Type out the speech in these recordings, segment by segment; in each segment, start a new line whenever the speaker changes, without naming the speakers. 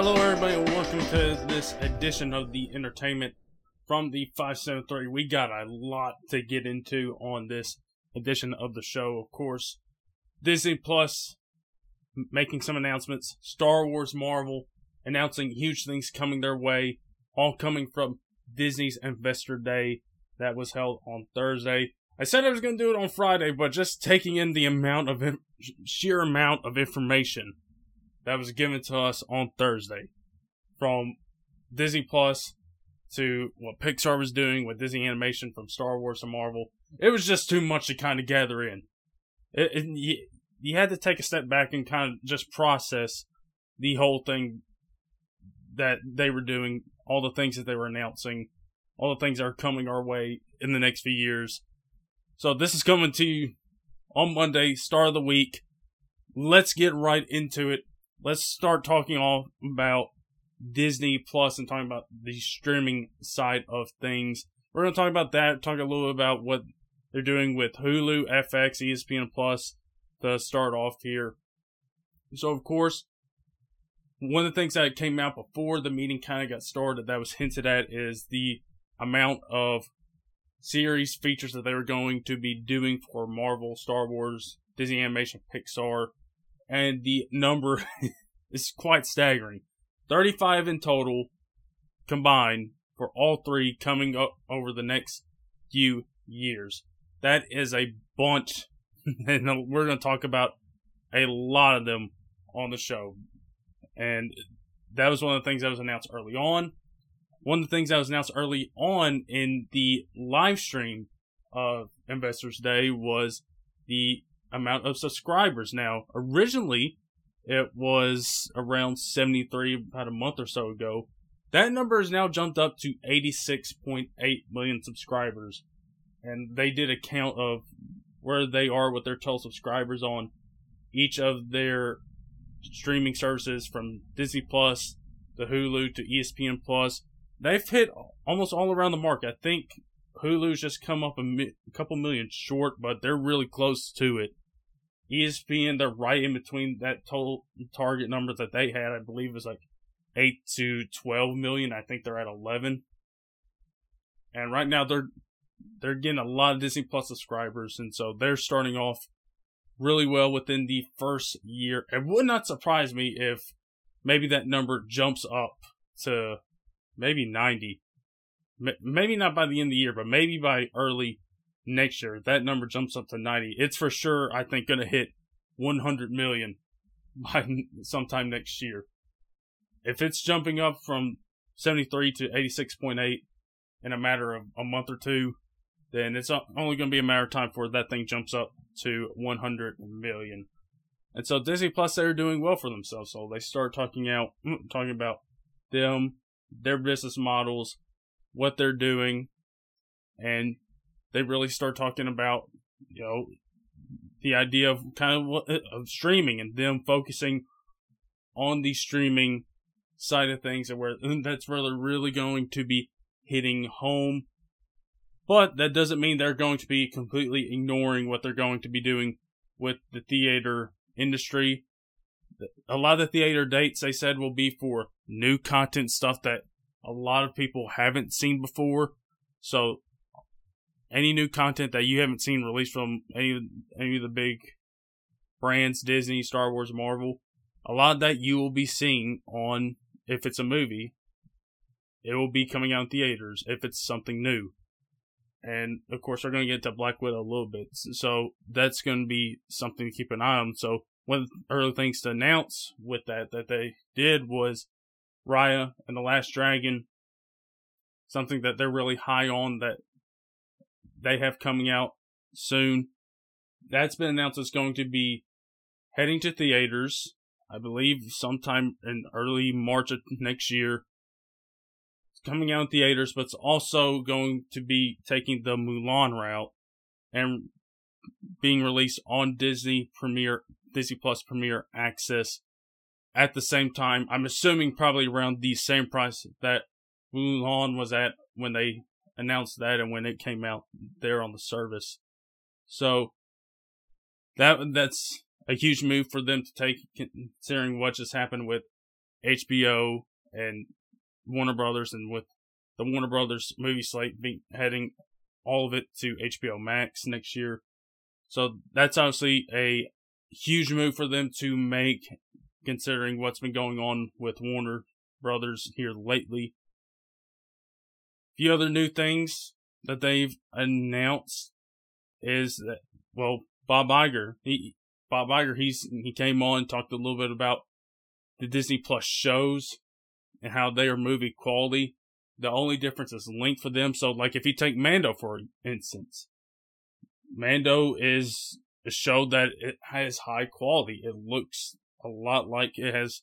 Hello, everybody, and welcome to this edition of the entertainment from the 573. We got a lot to get into on this edition of the show. Of course, Disney Plus making some announcements, Star Wars Marvel announcing huge things coming their way, all coming from Disney's Investor Day that was held on Thursday. I said I was going to do it on Friday, but just taking in the amount of sheer amount of information that was given to us on Thursday from Disney Plus to what Pixar was doing with Disney Animation from Star Wars to Marvel. It was just too much to kind of gather in. It, it, you, you had to take a step back and kind of just process the whole thing that they were doing, all the things that they were announcing, all the things that are coming our way in the next few years. So this is coming to you on Monday, start of the week. Let's get right into it. Let's start talking all about Disney Plus and talking about the streaming side of things. We're going to talk about that, talk a little bit about what they're doing with Hulu, FX, ESPN Plus to start off here. So, of course, one of the things that came out before the meeting kind of got started that was hinted at is the amount of series features that they were going to be doing for Marvel, Star Wars, Disney Animation, Pixar, and the number is quite staggering. 35 in total combined for all three coming up over the next few years. That is a bunch, and we're going to talk about a lot of them on the show. And that was one of the things that was announced early on. One of the things that was announced early on in the live stream of Investors Day was the amount of subscribers. Now, originally, it was around 73 about a month or so ago. That number has now jumped up to 86.8 million subscribers. And they did a count of where they are with their total subscribers on each of their streaming services from Disney Plus to Hulu to ESPN Plus. They've hit almost all around the mark. I think Hulu's just come up a, mi- a couple million short, but they're really close to it. ESPN, they're right in between that total target number that they had. I believe was like eight to twelve million. I think they're at eleven. And right now they're they're getting a lot of Disney Plus subscribers, and so they're starting off really well within the first year. It would not surprise me if maybe that number jumps up to maybe ninety. Maybe not by the end of the year, but maybe by early next year. That number jumps up to 90. It's for sure, I think, going to hit 100 million by sometime next year. If it's jumping up from 73 to 86.8 in a matter of a month or two, then it's only going to be a matter of time before that thing jumps up to 100 million. And so Disney Plus, they're doing well for themselves. So they start talking out, talking about them, their business models, what they're doing, and they really start talking about you know the idea of kind of of streaming and them focusing on the streaming side of things and where that's where they're really going to be hitting home. But that doesn't mean they're going to be completely ignoring what they're going to be doing with the theater industry. A lot of the theater dates they said will be for new content stuff that a lot of people haven't seen before. So any new content that you haven't seen released from any any of the big brands, Disney, Star Wars, Marvel, a lot of that you will be seeing on if it's a movie, it will be coming out in theaters if it's something new. And of course, we're going to get to Black Widow a little bit, so that's going to be something to keep an eye on. So one of the early things to announce with that that they did was Raya and the Last Dragon, something that they're really high on that they have coming out soon. That's been announced it's going to be heading to theaters, I believe sometime in early March of next year. It's coming out in theaters, but it's also going to be taking the Mulan route and being released on Disney Premier Disney Plus Premier Access at the same time. I'm assuming probably around the same price that Mulan was at when they announced that and when it came out there on the service. So that that's a huge move for them to take considering what just happened with HBO and Warner Brothers, and with the Warner Brothers movie slate heading all of it to HBO Max next year. So that's obviously a huge move for them to make, considering what's been going on with Warner Brothers here lately. Few other new things that they've announced is that, well, Bob Iger, he, Bob Iger, he's, he came on, and talked a little bit about the Disney Plus shows and how they are movie quality. The only difference is length for them. So, like, if you take Mando, for instance, Mando is a show that it has high quality. It looks a lot like it has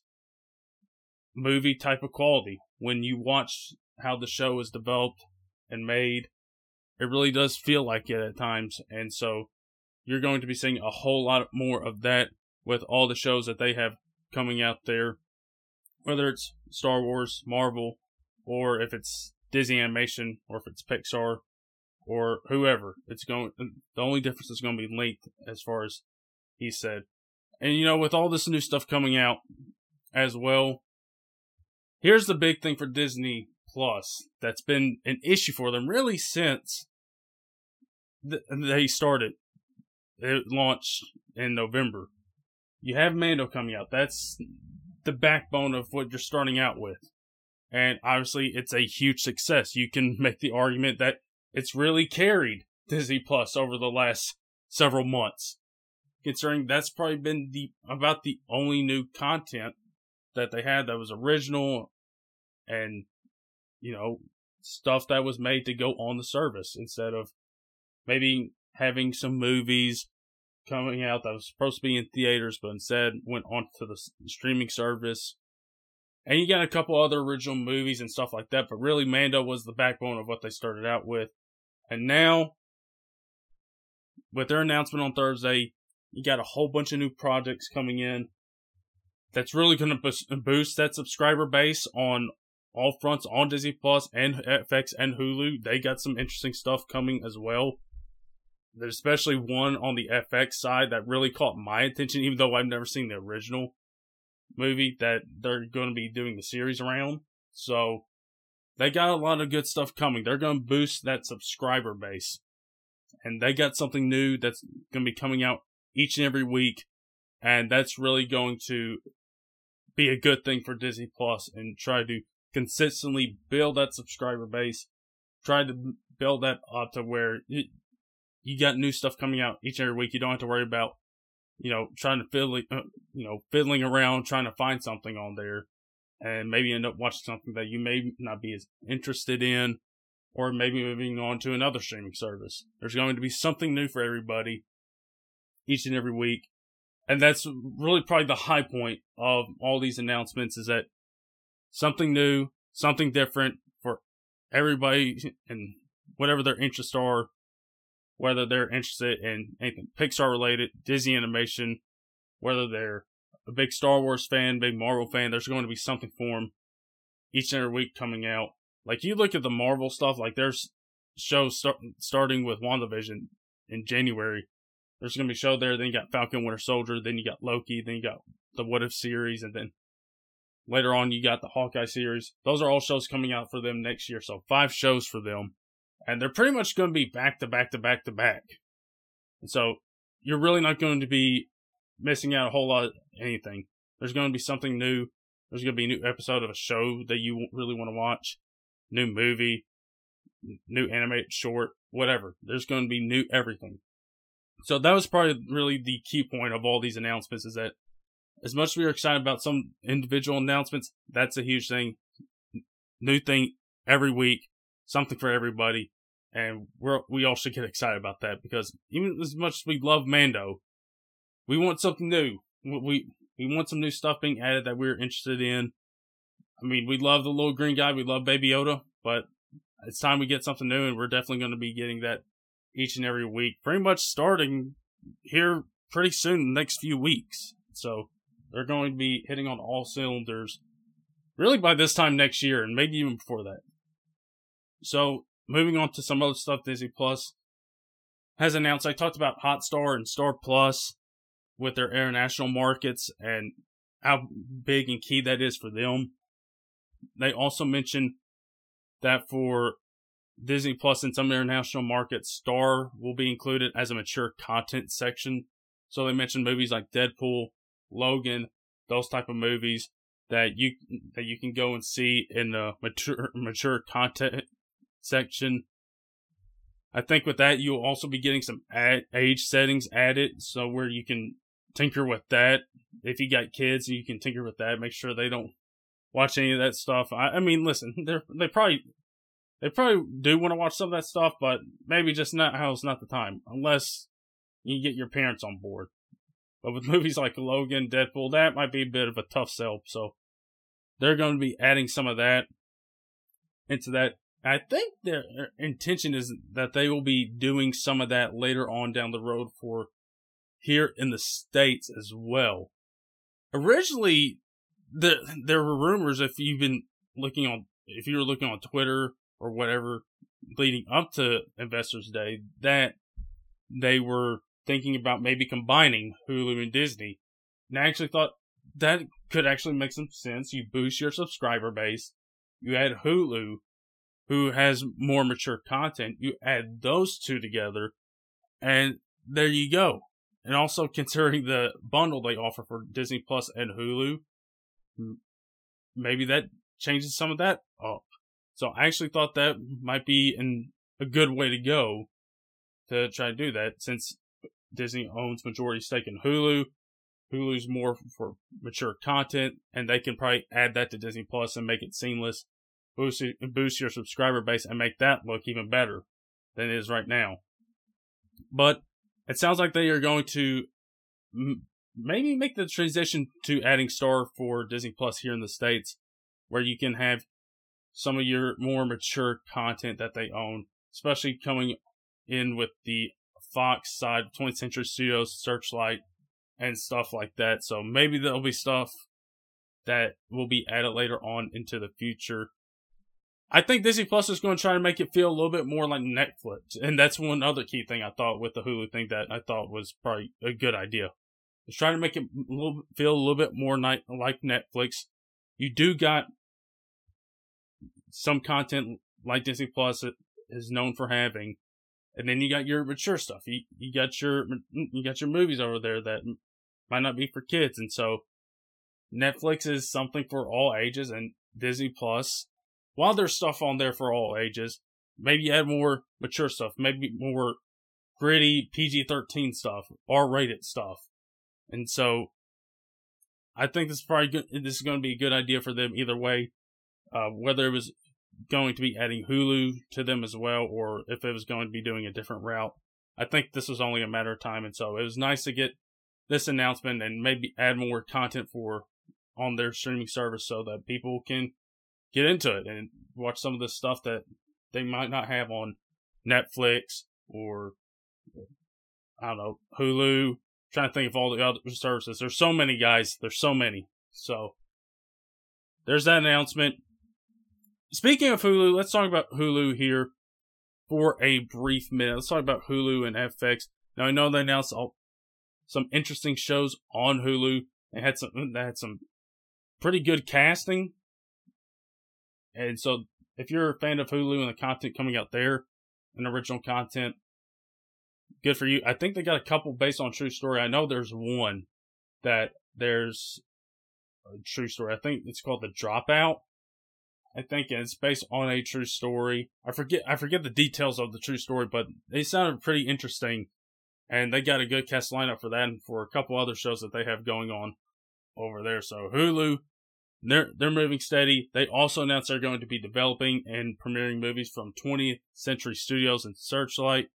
movie type of quality. When you watch how the show is developed and made, it really does feel like it at times. And so you're going to be seeing a whole lot more of that with all the shows that they have coming out there, whether it's Star Wars, Marvel, or if it's Disney Animation, or if it's Pixar, or whoever. It's going. The only difference is going to be length, as far as he said. And you know, with all this new stuff coming out as well, here's the big thing for Disney Plus that's been an issue for them really since th- they started. It launched in November. You have Mando coming out. That's the backbone of what you're starting out with. And obviously, it's a huge success. You can make the argument that it's really carried Disney Plus over the last several months. Considering that's probably been the about the only new content that they had that was original and you know stuff that was made to go on the service instead of maybe having some movies coming out that was supposed to be in theaters but instead went on to the streaming service and you got a couple other original movies and stuff like that but really mando was the backbone of what they started out with and now, with their announcement on Thursday, you got a whole bunch of new projects coming in. That's really going to boost that subscriber base on all fronts on Disney Plus and FX and Hulu. They got some interesting stuff coming as well. There's especially one on the FX side that really caught my attention, even though I've never seen the original movie that they're going to be doing the series around. So they got a lot of good stuff coming. They're going to boost that subscriber base. And they got something new that's going to be coming out each and every week. And that's really going to be a good thing for Disney Plus and try to consistently build that subscriber base. Try to build that up to where you, you got new stuff coming out each and every week. You don't have to worry about, you know, trying to fiddle, uh, you know, fiddling around trying to find something on there and maybe end up watching something that you may not be as interested in, or maybe moving on to another streaming service. There's going to be something new for everybody each and every week. And that's really probably the high point of all these announcements is that something new, something different for everybody and whatever their interests are, whether they're interested in anything Pixar related, Disney animation, whether they're a big Star Wars fan, big Marvel fan, there's going to be something for them each and every week coming out. Like you look at the Marvel stuff, like there's shows start, starting with WandaVision in January. There's going to be a show there. Then you got Falcon Winter Soldier. Then you got Loki. Then you got the What If series. And then later on, you got the Hawkeye series. Those are all shows coming out for them next year. So five shows for them. And they're pretty much going to be back to back to back to back. And so you're really not going to be missing out a whole lot of anything. There's going to be something new. There's going to be a new episode of a show that you really want to watch, new movie, new animated short, whatever. There's going to be new everything. So that was probably really the key point of all these announcements is that as much as we are excited about some individual announcements, that's a huge thing. New thing every week, something for everybody. And we're, we all should get excited about that because even as much as we love Mando, we want something new. We we want some new stuff being added that we're interested in. I mean, we love the little green guy. We love Baby Yoda, but it's time we get something new, and we're definitely going to be getting that each and every week. Pretty much starting here pretty soon, next few weeks. So they're going to be hitting on all cylinders, really by this time next year, and maybe even before that. So moving on to some other stuff, Disney Plus has announced. I talked about Hotstar and Star Plus with their international markets and how big and key that is for them. They also mentioned that for Disney Plus in some international markets, Star will be included as a mature content section. So they mentioned movies like Deadpool, Logan, those type of movies that you that you can go and see in the mature mature content section. I think with that you'll also be getting some ad, age settings added, so where you can tinker with that. If you got kids, you can tinker with that. Make sure they don't watch any of that stuff. I, I mean, listen, they they probably they probably do want to watch some of that stuff, but maybe just not how it's not the time, unless you get your parents on board. But with movies like Logan, Deadpool, that might be a bit of a tough sell. So they're going to be adding some of that into that. I think their intention is that they will be doing some of that later on down the road for here in the States as well. Originally, there, there were rumors, if you've been looking on, if you were looking on Twitter or whatever leading up to Investors Day, that they were thinking about maybe combining Hulu and Disney. And I actually thought that could actually make some sense. You boost your subscriber base. You add Hulu, who has more mature content. You add those two together, and there you go. And also considering the bundle they offer for Disney Plus and Hulu, maybe that changes some of that up. So I actually thought that might be an, a good way to go to try to do that since Disney owns majority stake in Hulu. Hulu's more for mature content, and they can probably add that to Disney Plus and make it seamless, boost boost your subscriber base, and make that look even better than it is right now. But it sounds like they are going to m- maybe make the transition to adding Star for Disney Plus here in the states, where you can have some of your more mature content that they own, especially coming in with the Fox side, 20th Century Studios, Searchlight, and stuff like that. So maybe there'll be stuff that will be added later on into the future. I think Disney Plus is going to try to make it feel a little bit more like Netflix. And that's one other key thing I thought with the Hulu thing that I thought was probably a good idea. It's trying to make it a little, feel a little bit more like Netflix. You do got some content like Disney Plus is known for having. And then you got your mature stuff. You, you got your, you got your movies over there that might not be for kids. And so Netflix is something for all ages and Disney Plus, while there's stuff on there for all ages, maybe add more mature stuff, maybe more gritty PG-13 stuff, R-rated stuff. And so I think this is probably good, this is going to be a good idea for them either way. Uh, whether it was going to be adding Hulu to them as well, or if it was going to be doing a different route. I think this was only a matter of time, and so it was nice to get this announcement and maybe add more content for on their streaming service so that people can get into it and watch some of the stuff that they might not have on Netflix or I don't know Hulu. I'm trying to think of all the other services. There's so many guys. There's so many. So there's that announcement. Speaking of Hulu, let's talk about Hulu here for a brief minute. Let's talk about Hulu and FX. Now I know they announced some interesting shows on Hulu. They had some they had some pretty good casting. And so if you're a fan of Hulu and the content coming out there and original content, good for you. I think they got a couple based on true story. I know there's one that there's a true story. I think it's called The Dropout. I think it's based on a true story. I forget I forget the details of the true story, but they sounded pretty interesting, and they got a good cast lineup for that and for a couple other shows that they have going on over there. So Hulu, they're they're moving steady. They also announced they're going to be developing and premiering movies from 20th Century Studios and Searchlight.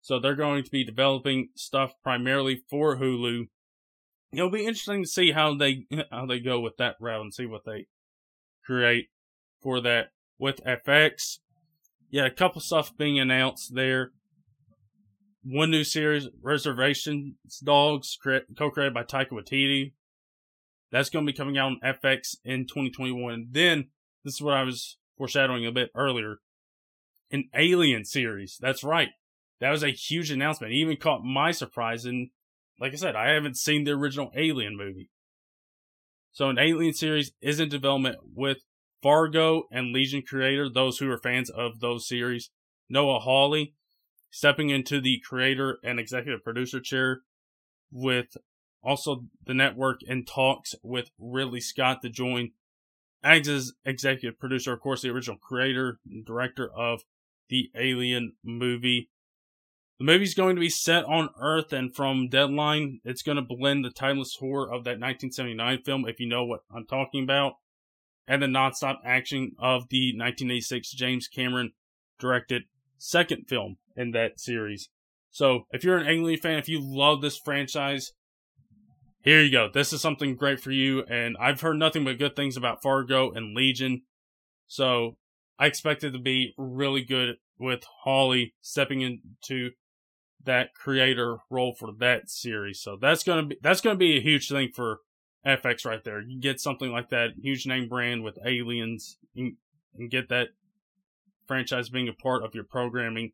So they're going to be developing stuff primarily for Hulu. It'll be interesting to see how they how they go with that route and see what they create for that with FX. Yeah, a couple stuff being announced there. One new series, Reservation Dogs, co-created by Taika Waititi. That's going to be coming out on FX in 2021. Then, this is what I was foreshadowing a bit earlier. An Alien series. That's right. That was a huge announcement. It even caught my surprise. And like I said, I haven't seen the original Alien movie. So an Alien series is in development with Fargo and Legion creator, those who are fans of those series, Noah Hawley, stepping into the creator and executive producer chair with also the network in talks with Ridley Scott to join as executive producer, of course, the original creator and director of the Alien movie. The movie's going to be set on Earth, and from Deadline, it's going to blend the timeless horror of that 1979 film, if you know what I'm talking about, and the nonstop action of the 1986 James Cameron directed second film in that series. So, if you're an Alien fan, if you love this franchise, here you go. This is something great for you. And I've heard nothing but good things about Fargo and Legion. So I expect it to be really good with Hawley stepping into that creator role for that series. So that's gonna be that's gonna be a huge thing for FX right there. You get something like that huge name brand with aliens and, and get that franchise being a part of your programming.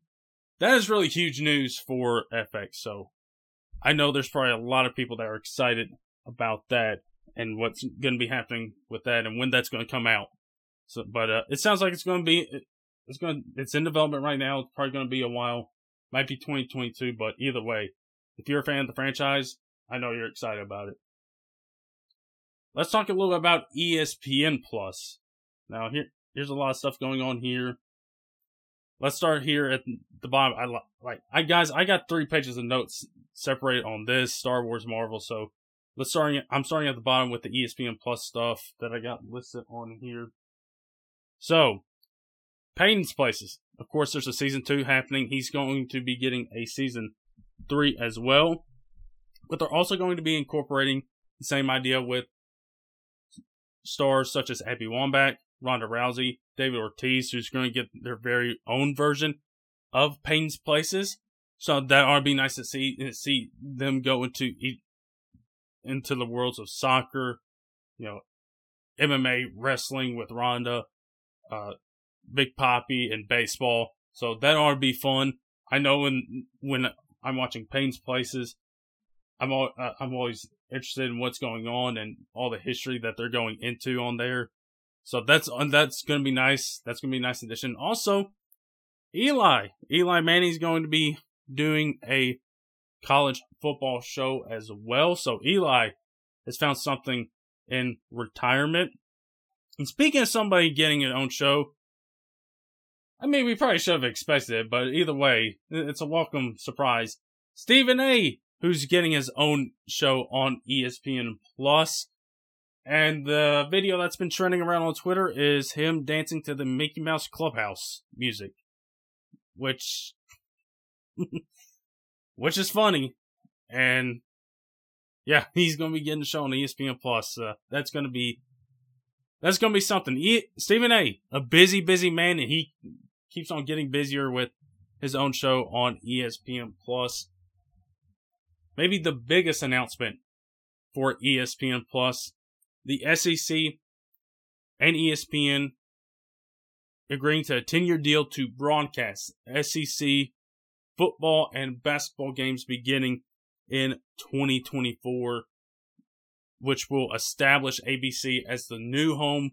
That is really huge news for FX. So I know there's probably a lot of people that are excited about that and what's going to be happening with that and when that's going to come out. So, but uh, it sounds like it's going to be it's going it's in development right now. It's probably going to be a while, might be 2022. But either way, if you're a fan of the franchise, I know you're excited about it. Let's talk a little about ESPN Plus. Now here here's a lot of stuff going on here. Let's start here at the bottom. I like I guys I got three pages of notes separate on this Star Wars Marvel. So let's start. I'm starting at the bottom with the ESPN Plus stuff that I got listed on here. So Peyton's Places. Of course, there's a season two happening. He's going to be getting a season three as well. But they're also going to be incorporating the same idea with stars such as Abby Wambach, Ronda Rousey, David Ortiz, who's going to get their very own version of Peyton's Places. So that would be nice to see see them go into into the worlds of soccer, you know, MMA, wrestling with Ronda, uh, Big Poppy, and baseball. So that ought to be fun. I know when when I'm watching Peyton's Places, I'm all, uh, I'm always interested in what's going on and all the history that they're going into on there. So that's that's gonna be nice. That's gonna be a nice addition. Also, Eli Eli Manning's going to be doing a college football show as well. So Eli has found something in retirement. And speaking of somebody getting an own show, I mean, we probably should have expected it, but either way, it's a welcome surprise. Stephen A, who's getting his own show on ESPN Plus. And the video that's been trending around on Twitter is him dancing to the Mickey Mouse Clubhouse music. Which which is funny. And yeah, he's going to be getting a show on ESPN Plus. Uh, that's going to be that's going to be something. He, Stephen A, a busy, busy man, and he keeps on getting busier with his own show on ESPN Plus. Maybe the biggest announcement for ESPN Plus, the SEC and ESPN agreeing to a 10 year deal to broadcast SEC football and basketball games beginning in 2024, which will establish ABC as the new home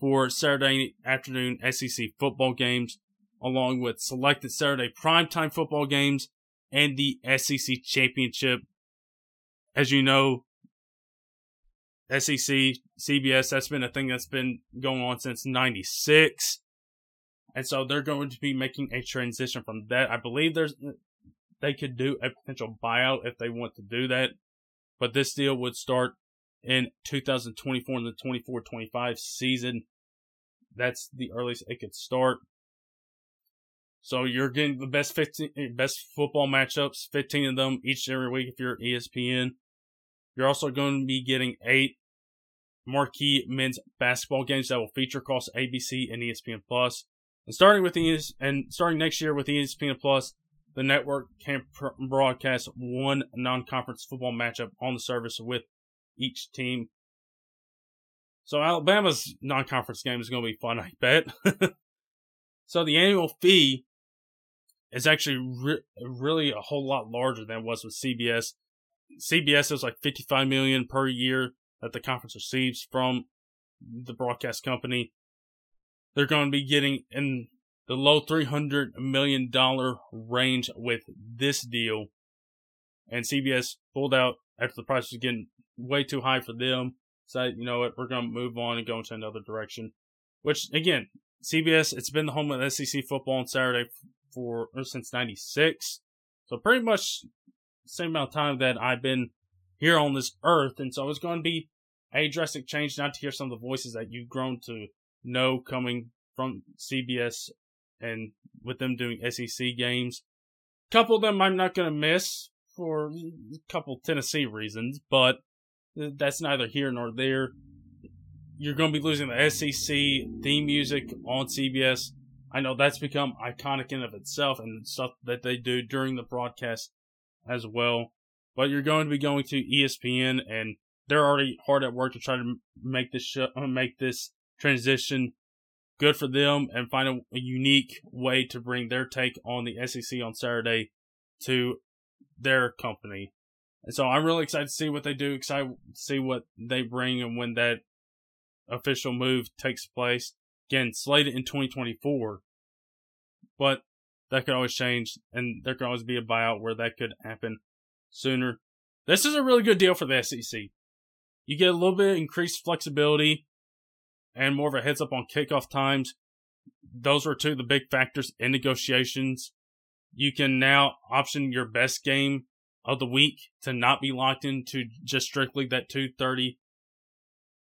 for Saturday afternoon SEC football games, along with selected Saturday primetime football games and the SEC championship. As you know, SEC, CBS, that's been a thing that's been going on since 96. And so they're going to be making a transition from that. I believe there's they could do a potential buyout if they want to do that. But this deal would start in 2024 in the 24-25 season. That's the earliest it could start. So you're getting the best 15, eh, best football matchups, 15 of them each and every week if you're ESPN. You're also going to be getting eight marquee men's basketball games that will feature across ABC and ESPN Plus. And starting with ES, and starting next year with ESPN Plus, the network can pr- broadcast one non-conference football matchup on the service with each team. So Alabama's non-conference game is going to be fun, I bet. so the annual fee is actually re- really a whole lot larger than it was with CBS. CBS is like 55 million per year. that the conference receives from the broadcast company. They're going to be getting in the low $300 million range with this deal. And CBS pulled out after the price was getting way too high for them. So, you know what, we're going to move on and go into another direction. Which, again, CBS, it's been the home of SEC football on Saturday for uh, since 96. So pretty much same amount of time that I've been here on this earth. And so it's going to be a drastic change not to hear some of the voices that you've grown to know coming from CBS and with them doing SEC games. A couple of them I'm not going to miss for a couple Tennessee reasons, but that's neither here nor there. You're going to be losing the SEC theme music on CBS. I know that's become iconic in of itself and stuff that they do during the broadcast as well. But you're going to be going to ESPN and they're already hard at work to try to make this show, uh, make this transition good for them and find a, a, unique way to bring their take on the SEC on Saturday to their company. And so I'm really excited to see what they do, excited to see what they bring and when that official move takes place. Again, slated in 2024, but that could always change and there could always be a buyout where that could happen sooner. This is a really good deal for the SEC. You get a little bit increased flexibility and more of a heads up on kickoff times. Those were two of the big factors in negotiations. You can now option your best game of the week to not be locked into just strictly that 2:30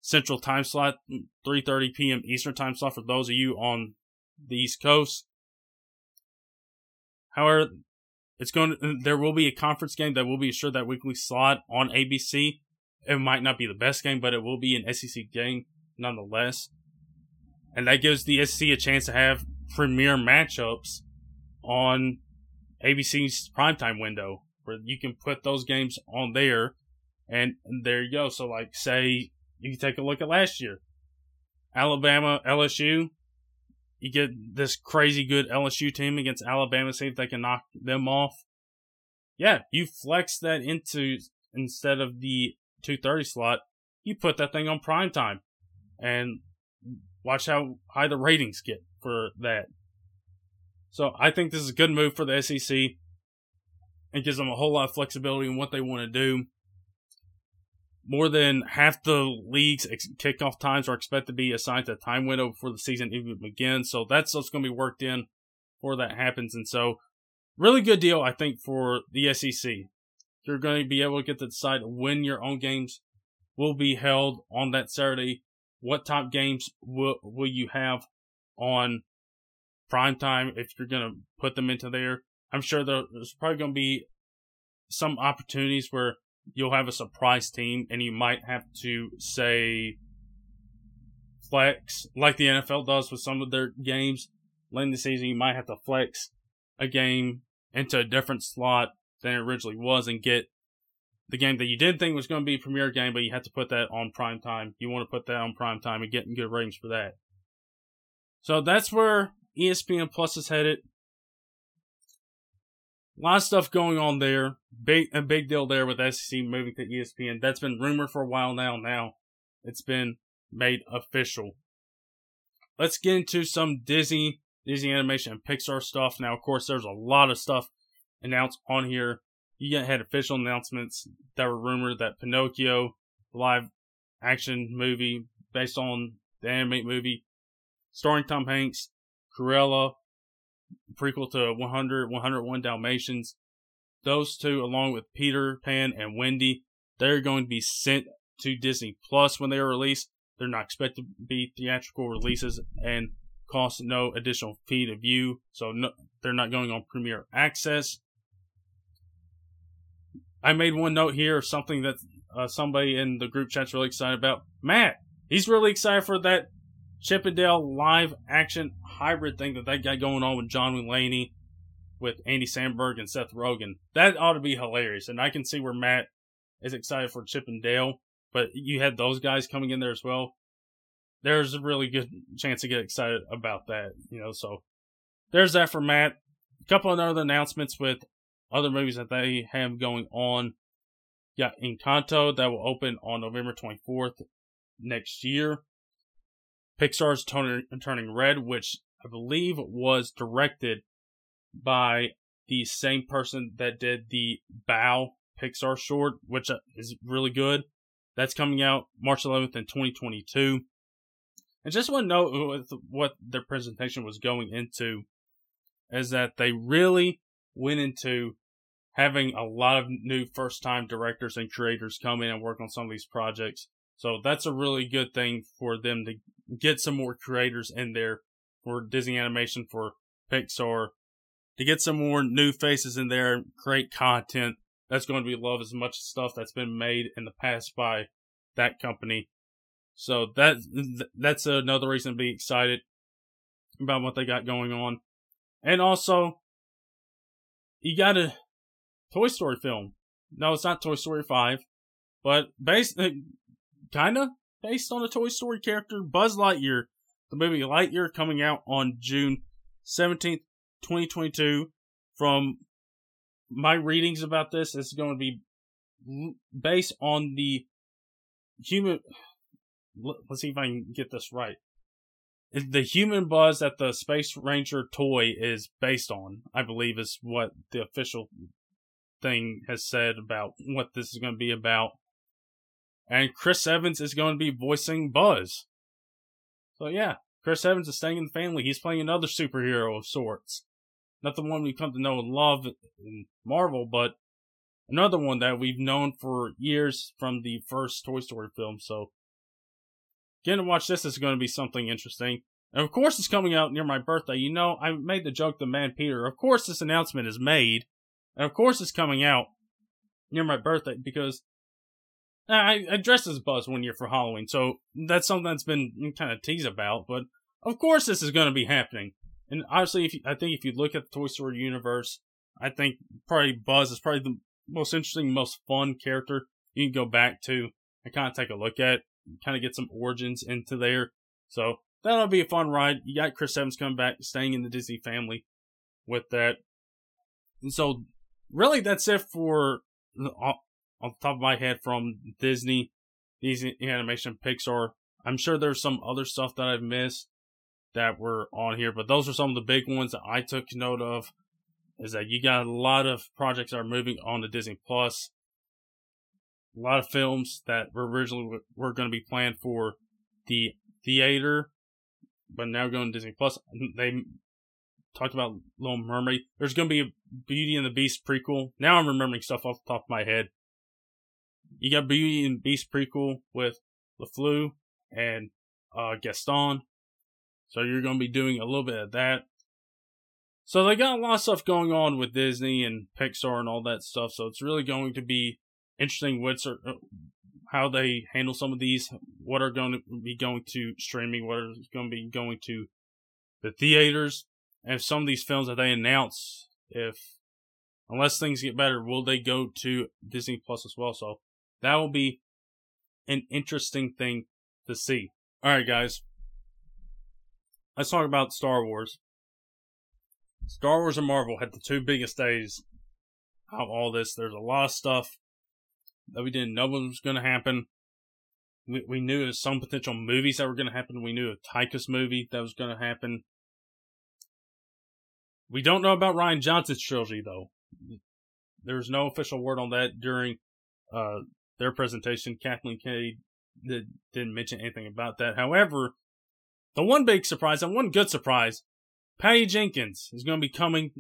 Central Time slot, 3:30 p.m. Eastern Time slot for those of you on the East Coast. However, it's going to, there will be a conference game that will be assured that weekly slot on ABC. It might not be the best game, but it will be an SEC game nonetheless. And that gives the SEC a chance to have premier matchups on ABC's primetime window where you can put those games on there and there you go. So like say you take a look at last year. Alabama, LSU, you get this crazy good LSU team against Alabama, see if they can knock them off. Yeah, you flex that into instead of the 230 slot, you put that thing on prime time and watch how high the ratings get for that. So I think this is a good move for the SEC. It gives them a whole lot of flexibility in what they want to do. More than half the league's kickoff times are expected to be assigned to a time window before the season even begins. So that's what's going to be worked in before that happens. And so, really good deal, I think, for the SEC. You're going to be able to get to decide when your own games will be held on that Saturday what top games will will you have on prime time if you're going to put them into there? I'm sure there's probably going to be some opportunities where you'll have a surprise team and you might have to say flex like the NFL does with some of their games late in the season. You might have to flex a game into a different slot than it originally was and get the game that you didn't think was going to be a premier game, but you have to put that on prime time. You want to put that on prime time and getting good ratings for that. So that's where ESPN Plus is headed. A lot of stuff going on there. Big a big deal there with SEC moving to ESPN. That's been rumored for a while now. Now it's been made official. Let's get into some Disney, Disney animation and Pixar stuff. Now, of course, there's a lot of stuff announced on here you had official announcements that were rumored that Pinocchio, live action movie based on the animated movie, starring Tom Hanks, Cruella, prequel to 100, 101 Dalmatians. Those two, along with Peter Pan and Wendy, they're going to be sent to Disney Plus when they are released. They're not expected to be theatrical releases and cost no additional fee to view, so no, they're not going on Premier Access. I made one note here of something that uh, somebody in the group chat's really excited about. Matt, he's really excited for that Chip 'n Dale live action hybrid thing that they got going on with John Mulaney, with Andy Samberg and Seth Rogen. That ought to be hilarious, and I can see where Matt is excited for Chip 'n Dale. But you had those guys coming in there as well. There's a really good chance to get excited about that, you know. So there's that for Matt. A couple of other announcements with other movies that they have going on. Got Encanto that will open on November 24th next year. Pixar's turning, turning Red, which I believe was directed by the same person that did the Bao Pixar short, which uh, is really good. That's coming out March 11th in 2022. I just want to note what their presentation was going into is that they really went into having a lot of new first time directors and creators come in and work on some of these projects. So that's a really good thing for them to get some more creators in there for Disney Animation, for Pixar, to get some more new faces in there, create content that's going to be loved as much stuff that's been made in the past by that company. So that that's another reason to be excited about what they got going on. And also, you got a Toy Story film. No, it's not Toy Story 5, but uh, kinda based on a Toy Story character, Buzz Lightyear. The movie Lightyear coming out on June 17th, 2022. From my readings about this, it's going to be based on the human. Let's see if I can get this right. The human buzz that the Space Ranger toy is based on, I believe, is what the official thing has said about what this is going to be about. And Chris Evans is going to be voicing Buzz. So yeah, Chris Evans is staying in the family. He's playing another superhero of sorts. Not the one we've come to know and love in Marvel, but another one that we've known for years from the first Toy Story film. So getting to watch this is going to be something interesting. And of course, it's coming out near my birthday. You know, I made the joke to Man Peter. Of course, this announcement is made and of course, it's coming out near my birthday because I, I dressed as Buzz one year for Halloween, so that's something that's been kind of teased about. But of course, this is going to be happening. And obviously, if you, I think if you look at the Toy Story universe, I think probably Buzz is probably the most interesting, most fun character you can go back to and kind of take a look at, kind of get some origins into there. So that'll be a fun ride. You got Chris Evans coming back, staying in the Disney family with that. And so really, that's it for uh, the top of my head from Disney, Disney Animation, Pixar. I'm sure there's some other stuff that I've missed that were on here, but those are some of the big ones that I took note of. Is that you got a lot of projects that are moving on to Disney Plus, a lot of films that were originally were going to be planned for the theater, but now going to Disney Plus. They talked about Little Mermaid. There's going to be a Beauty and the Beast prequel. Now I'm remembering stuff off the top of my head. You got Beauty and Beast prequel with LeFleur and uh, Gaston. So you're going to be doing a little bit of that. So they got a lot of stuff going on with Disney and Pixar and all that stuff. So it's really going to be interesting what's how they handle some of these. What are going to be going to streaming? What are going to be going to the theaters? And some of these films that they announce, if unless things get better, will they go to Disney Plus as well? So that will be an interesting thing to see. All right, guys. Let's talk about Star Wars. Star Wars and Marvel had the two biggest days of all this. There's a lot of stuff that we didn't know was going to happen. We, we knew there's some potential movies that were going to happen. We knew a Taika's movie that was going to happen. We don't know about Rian Johnson's trilogy, though. There's no official word on that during uh, their presentation. Kathleen Kennedy did, didn't mention anything about that. However, the one big surprise and one good surprise, Patty Jenkins is going to be coming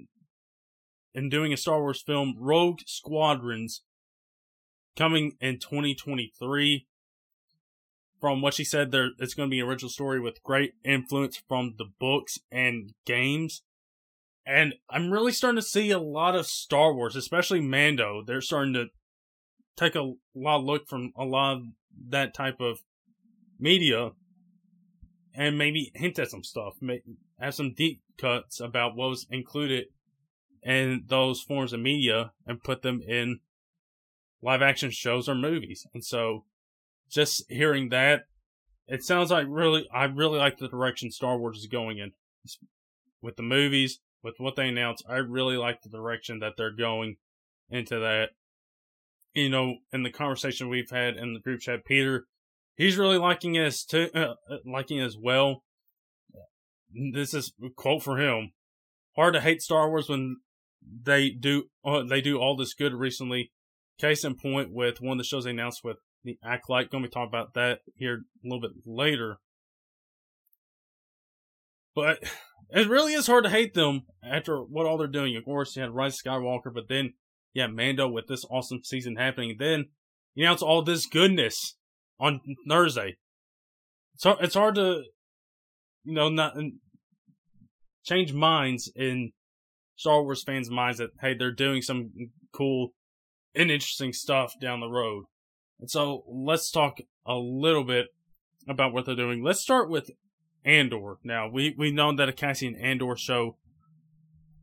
and doing a Star Wars film, Rogue Squadrons, coming in 2023. From what she said, there it's going to be an original story with great influence from the books and games. And I'm really starting to see a lot of Star Wars, especially Mando. They're starting to take a lot of look from a lot of that type of media and maybe hint at some stuff, have some deep cuts about what was included in those forms of media and put them in live action shows or movies. And so just hearing that, it sounds like really, I really like the direction Star Wars is going in with the movies, with what they announced, I really like the direction that they're going into that. You know, in the conversation we've had in the group chat, Peter, he's really liking as too, uh, uh, liking as well. This is a quote for him. Hard to hate Star Wars when they do uh, they do all this good recently. Case in point with one of the shows they announced with the Acolyte. Going to be talking about that here a little bit later. But it really is hard to hate them after what all they're doing. Of course, you had Rise Skywalker, but then yeah, Mando with this awesome season happening. Then you announce all this goodness on Thursday. So it's hard to, you know, not change minds in Star Wars fans' minds that hey, they're doing some cool and interesting stuff down the road. And so let's talk a little bit about what they're doing. Let's start with Andor. Now we we know that a Cassian Andor show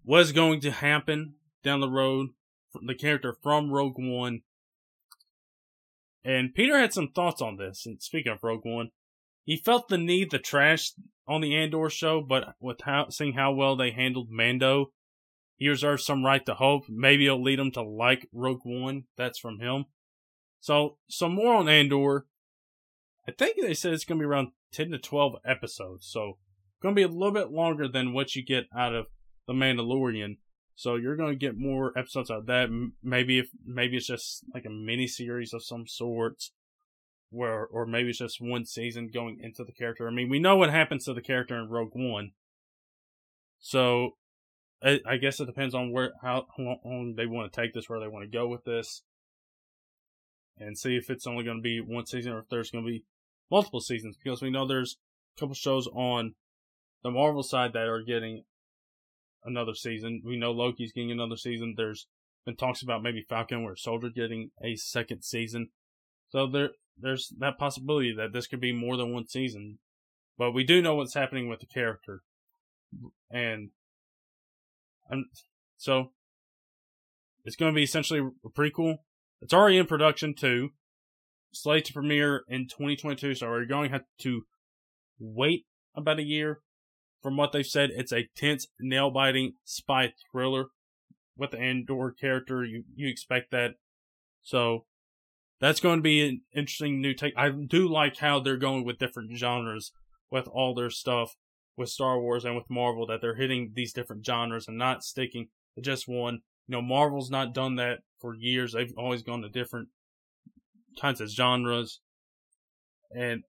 was going to happen down the road. The character from Rogue One, and Peter had some thoughts on this. And speaking of Rogue One, he felt the need to trash on the Andor show, but with how seeing how well they handled Mando, he reserves some right to hope. Maybe it'll lead him to like Rogue One. That's from him. So some more on Andor. I think they said it's gonna be around 10 to 12 episodes. So, going to be a little bit longer than what you get out of The Mandalorian. So, you're going to get more episodes out of that. Maybe if, maybe it's just like a mini series of some sorts. Where, or maybe it's just one season going into the character. I mean, we know what happens to the character in Rogue One. So, I, I guess it depends on where, how, how long they want to take this, where they want to go with this and see if it's only going to be one season or if there's going to be multiple seasons because we know there's a couple shows on the Marvel side that are getting another season. We know Loki's getting another season. There's been talks about maybe Falcon or Soldier getting a second season. So there there's that possibility that this could be more than one season. But we do know what's happening with the character. And and so it's going to be essentially a prequel. It's already in production too slated to premiere in 2022, so we're going to have to wait about a year. From what they've said, it's a tense, nail biting spy thriller with the Andor character. You you expect that, so that's going to be an interesting new take. I do like how they're going with different genres with all their stuff with Star Wars and with Marvel that they're hitting these different genres and not sticking to just one. You know, Marvel's not done that for years. They've always gone to different kinds of genres. And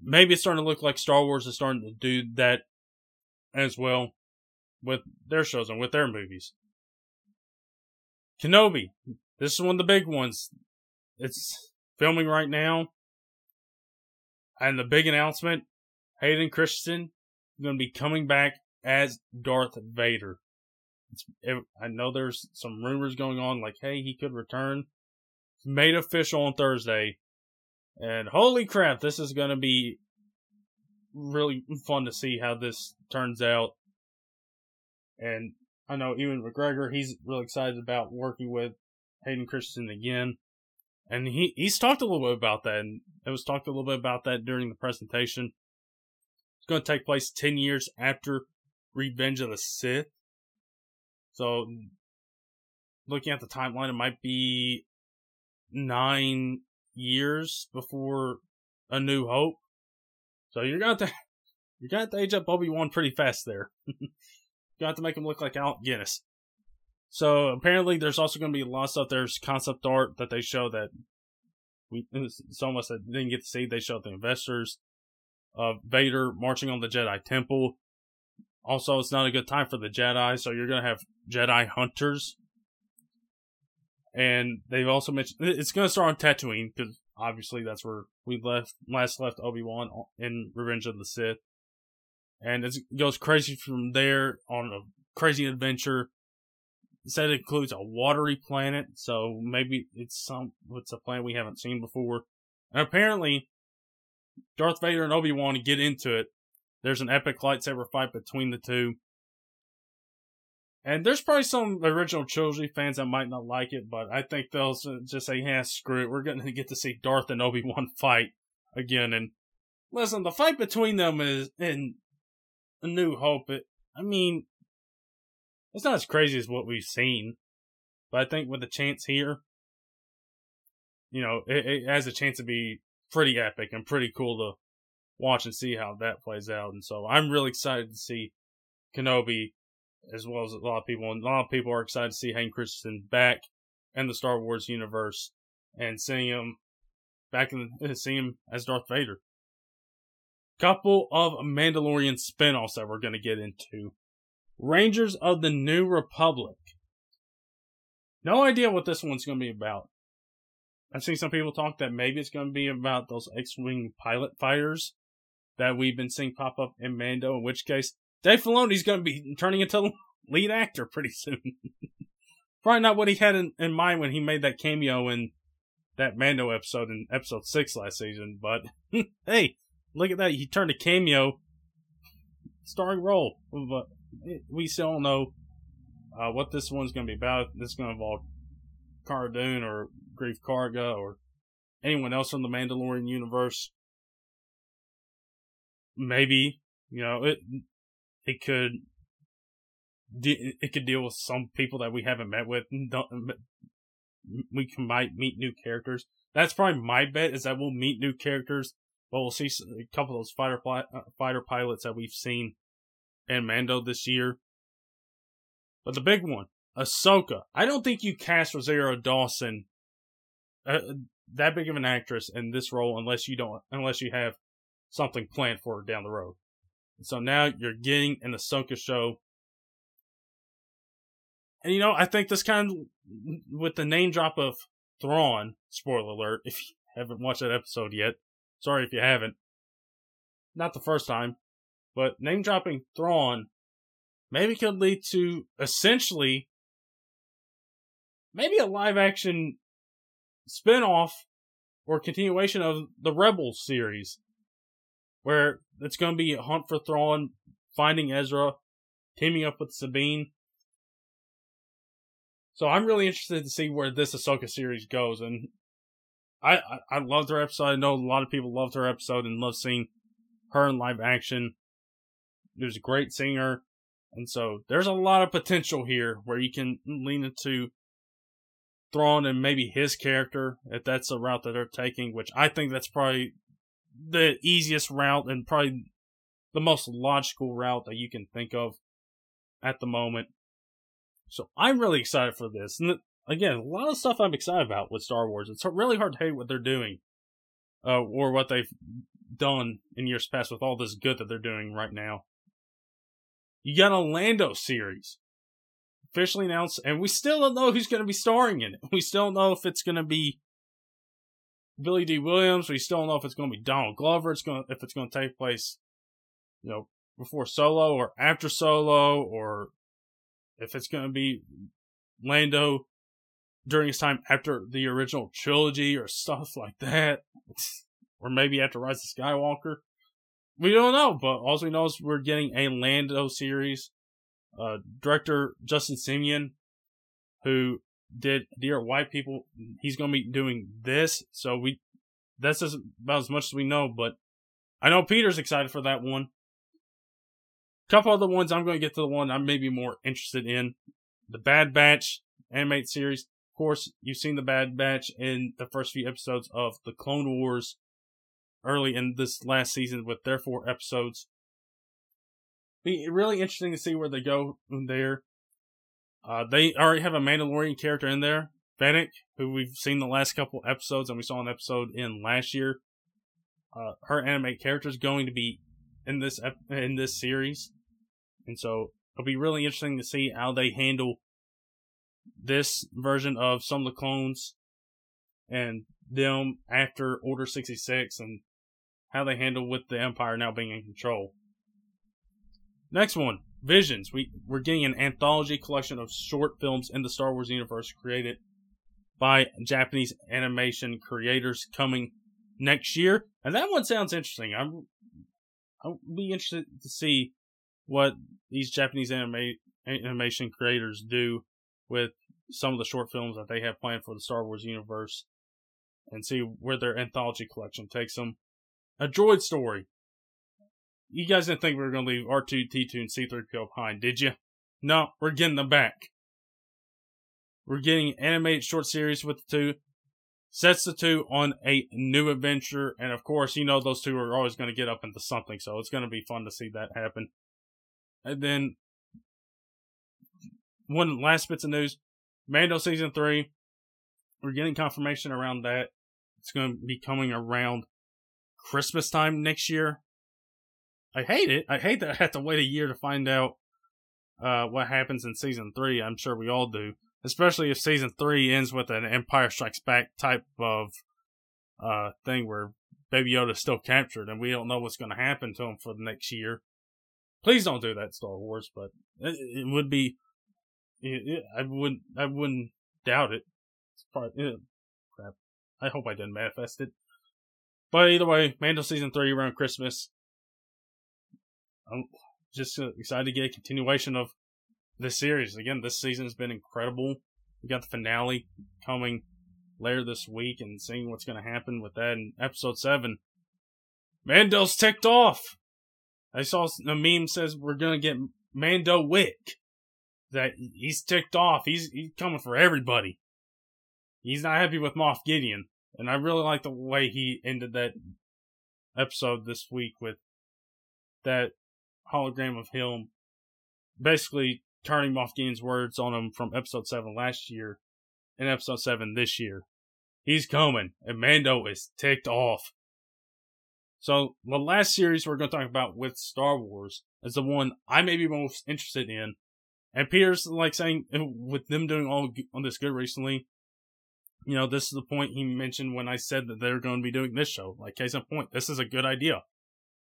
maybe it's starting to look like Star Wars is starting to do that as well with their shows and with their movies. Kenobi. This is one of the big ones. It's filming right now. And the big announcement Hayden Christensen is going to be coming back as Darth Vader. It, I know there's some rumors going on like, hey, he could return made official on Thursday. And holy crap, this is going to be really fun to see how this turns out. And I know Ewan McGregor, he's really excited about working with Hayden Christensen again. And he, he's talked a little bit about that, and it was talked a little bit about that during the presentation. It's going to take place 10 years after Revenge of the Sith. So, looking at the timeline, it might be nine years before A New Hope. So you're to you're going to age up Obi Wan pretty fast there. you got to make him look like Alec Guinness. So apparently, there's also going to be a lot of stuff. There's concept art that they show that we some of us that didn't get to see. They showed the investors of Vader marching on the Jedi Temple. Also, it's not a good time for the Jedi, so you're going to have Jedi hunters and they've also mentioned it's going to start on Tatooine because obviously that's where we left last left Obi Wan in Revenge of the Sith, and it goes crazy from there on a crazy adventure. It said it includes a watery planet, so maybe it's some it's a planet we haven't seen before. And apparently, Darth Vader and Obi Wan get into it. There's an epic lightsaber fight between the two. And there's probably some original trilogy fans that might not like it, but I think they'll just say, yeah, screw it. We're going to get to see Darth and Obi Wan fight again. And listen, the fight between them is in A New Hope. It, I mean, it's not as crazy as what we've seen, but I think with the chance here, you know, it, it has a chance to be pretty epic and pretty cool to watch and see how that plays out. And so I'm really excited to see Kenobi, as well as a lot of people. And a lot of people are excited to see Hayden Christensen back in the Star Wars universe and seeing him back in the, seeing him as Darth Vader. Couple of Mandalorian spinoffs that we're going to get into. Rangers of the New Republic. No idea what this one's going to be about. I've seen some people talk that maybe it's going to be about those X-wing pilot fighters that we've been seeing pop up in Mando. In which case, Dave Filoni's going to be turning into lead actor pretty soon. Probably not what he had in, in mind when he made that cameo in that Mando episode in episode six last season. But hey, look at that! He turned a cameo, starring role. But we still don't know uh, what this one's going to be about. This is going to involve Cara Dune or Greef Karga or anyone else from the Mandalorian universe. Maybe you know it. It could. It could deal with some people that we haven't met with. we might meet new characters. That's probably my bet is that we'll meet new characters, but we'll see a couple of those fighter uh, fighter pilots that we've seen in Mando this year. But the big one, Ahsoka. I don't think you cast Rosario Dawson, uh, that big of an actress, in this role unless you don't, unless you have something planned for her down the road. So now you're getting an Ahsoka show. And you know, I think this kind of, with the name drop of Thrawn, spoiler alert, if you haven't watched that episode yet, sorry if you haven't. Not the first time, but name dropping Thrawn maybe could lead to essentially maybe a live action spin-off or continuation of the Rebels series where it's going to be a hunt for Thrawn, finding Ezra, teaming up with Sabine. So I'm really interested to see where this Ahsoka series goes, and I, I, I loved her episode. I know a lot of people loved her episode and love seeing her in live action. There's a great singer. And so there's a lot of potential here where you can lean into Thrawn and maybe his character if that's the route that they're taking, which I think that's probably the easiest route and probably the most logical route that you can think of at the moment. So I'm really excited for this. And again, a lot of stuff I'm excited about with Star Wars. It's really hard to hate what they're doing, uh, or what they've done in years past with all this good that they're doing right now. You got a Lando series officially announced, and we still don't know who's going to be starring in it. We still don't know if it's going to be Billy Dee Williams. We still don't know if it's going to be Donald Glover. It's going to, if it's going to take place, you know, before Solo or after Solo, or if it's going to be Lando during his time after the original trilogy or stuff like that, or maybe after Rise of Skywalker. We don't know, but all we know is we're getting a Lando series. Uh, director Justin Simien, who did Dear White People, he's going to be doing this. So we, that's about as much as we know. But I know Peter's excited for that one. Couple other ones I'm going to get to the one I'm maybe more interested in. The Bad Batch animated series. Of course, you've seen the Bad Batch in the first few episodes of the Clone Wars early in this last season with their four episodes. Be really interesting to see where they go from there. Uh, they already have a Mandalorian character in there, Fennec, who we've seen the last couple episodes, and we saw an episode in last year. Uh, her anime character is going to be in this ep- in this series, and so it'll be really interesting to see how they handle this version of some of the clones and them after Order 66 and how they handle with the Empire now being in control. Next one, Visions. We we're getting an anthology collection of short films in the Star Wars universe created by Japanese animation creators coming next year, and that one sounds interesting. I'm I'll be interested to see what these Japanese anima- animation creators do with some of the short films that they have planned for the Star Wars universe, and see where their anthology collection takes them a droid story. You guys didn't think we were going to leave R2-D2, and C3PO behind, did you? No, we're getting them back. We're getting animated short series with the two. sets the two on a new adventure. And of course, you know, those two are always going to get up into something. So it's going to be fun to see that happen. And then one last bits of news Mando season three. We're getting confirmation around that. It's going to be coming around Christmas time next year. I hate it. I hate that I have to wait a year to find out uh, what happens in season three. I'm sure we all do, especially if season three ends with an Empire Strikes Back type of uh, thing where Baby Yoda's still captured and we don't know what's going to happen to him for the next year. Please don't do that, Star Wars. But it, it would be. It, it, I wouldn't. I wouldn't doubt it. It's probably, crap. I hope I didn't manifest it. But either way, Mando season three around Christmas. I'm just excited to get a continuation of this series. Again, this season has been incredible. We got the finale coming later this week and seeing what's going to happen with that in episode 7. Mando's ticked off. I saw a meme says we're going to get Mando Wick. That he's ticked off. He's he's coming for everybody. He's not happy with Moff Gideon. And I really like the way he ended that episode this week with that hologram of him basically turning Moff Gideon's words on him from episode 7 last year and episode 7 this year. He's coming, and Mando is ticked off. So, the last series we're going to talk about with Star Wars is the one I may be most interested in. And Peter's like saying, with them doing all on this good recently, you know, this is the point he mentioned when I said that they're going to be doing this show. Like, case in point, this is a good idea.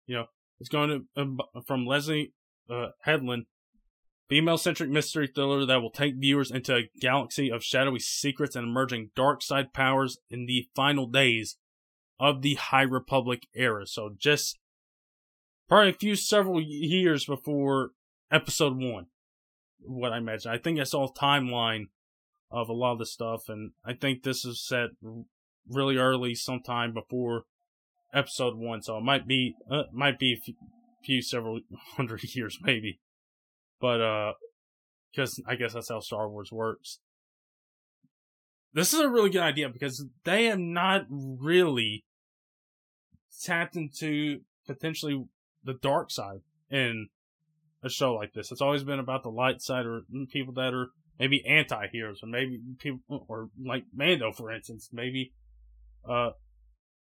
You know, it's going to, um, from Leslye uh, Headland, female centric mystery thriller that will take viewers into a galaxy of shadowy secrets and emerging dark side powers in the final days of the High Republic era. So, just probably a few several years before episode one, what I imagine. I think I saw a timeline of a lot of the stuff, and I think this is set really early, sometime before episode one. So it might be uh, might be a few, few several hundred years, maybe. But uh, because I guess that's how Star Wars works. This is a really good idea because they have not really tapped into potentially the dark side in a show like this. It's always been about the light side or people that are maybe anti-heroes or maybe people or like Mando for instance maybe uh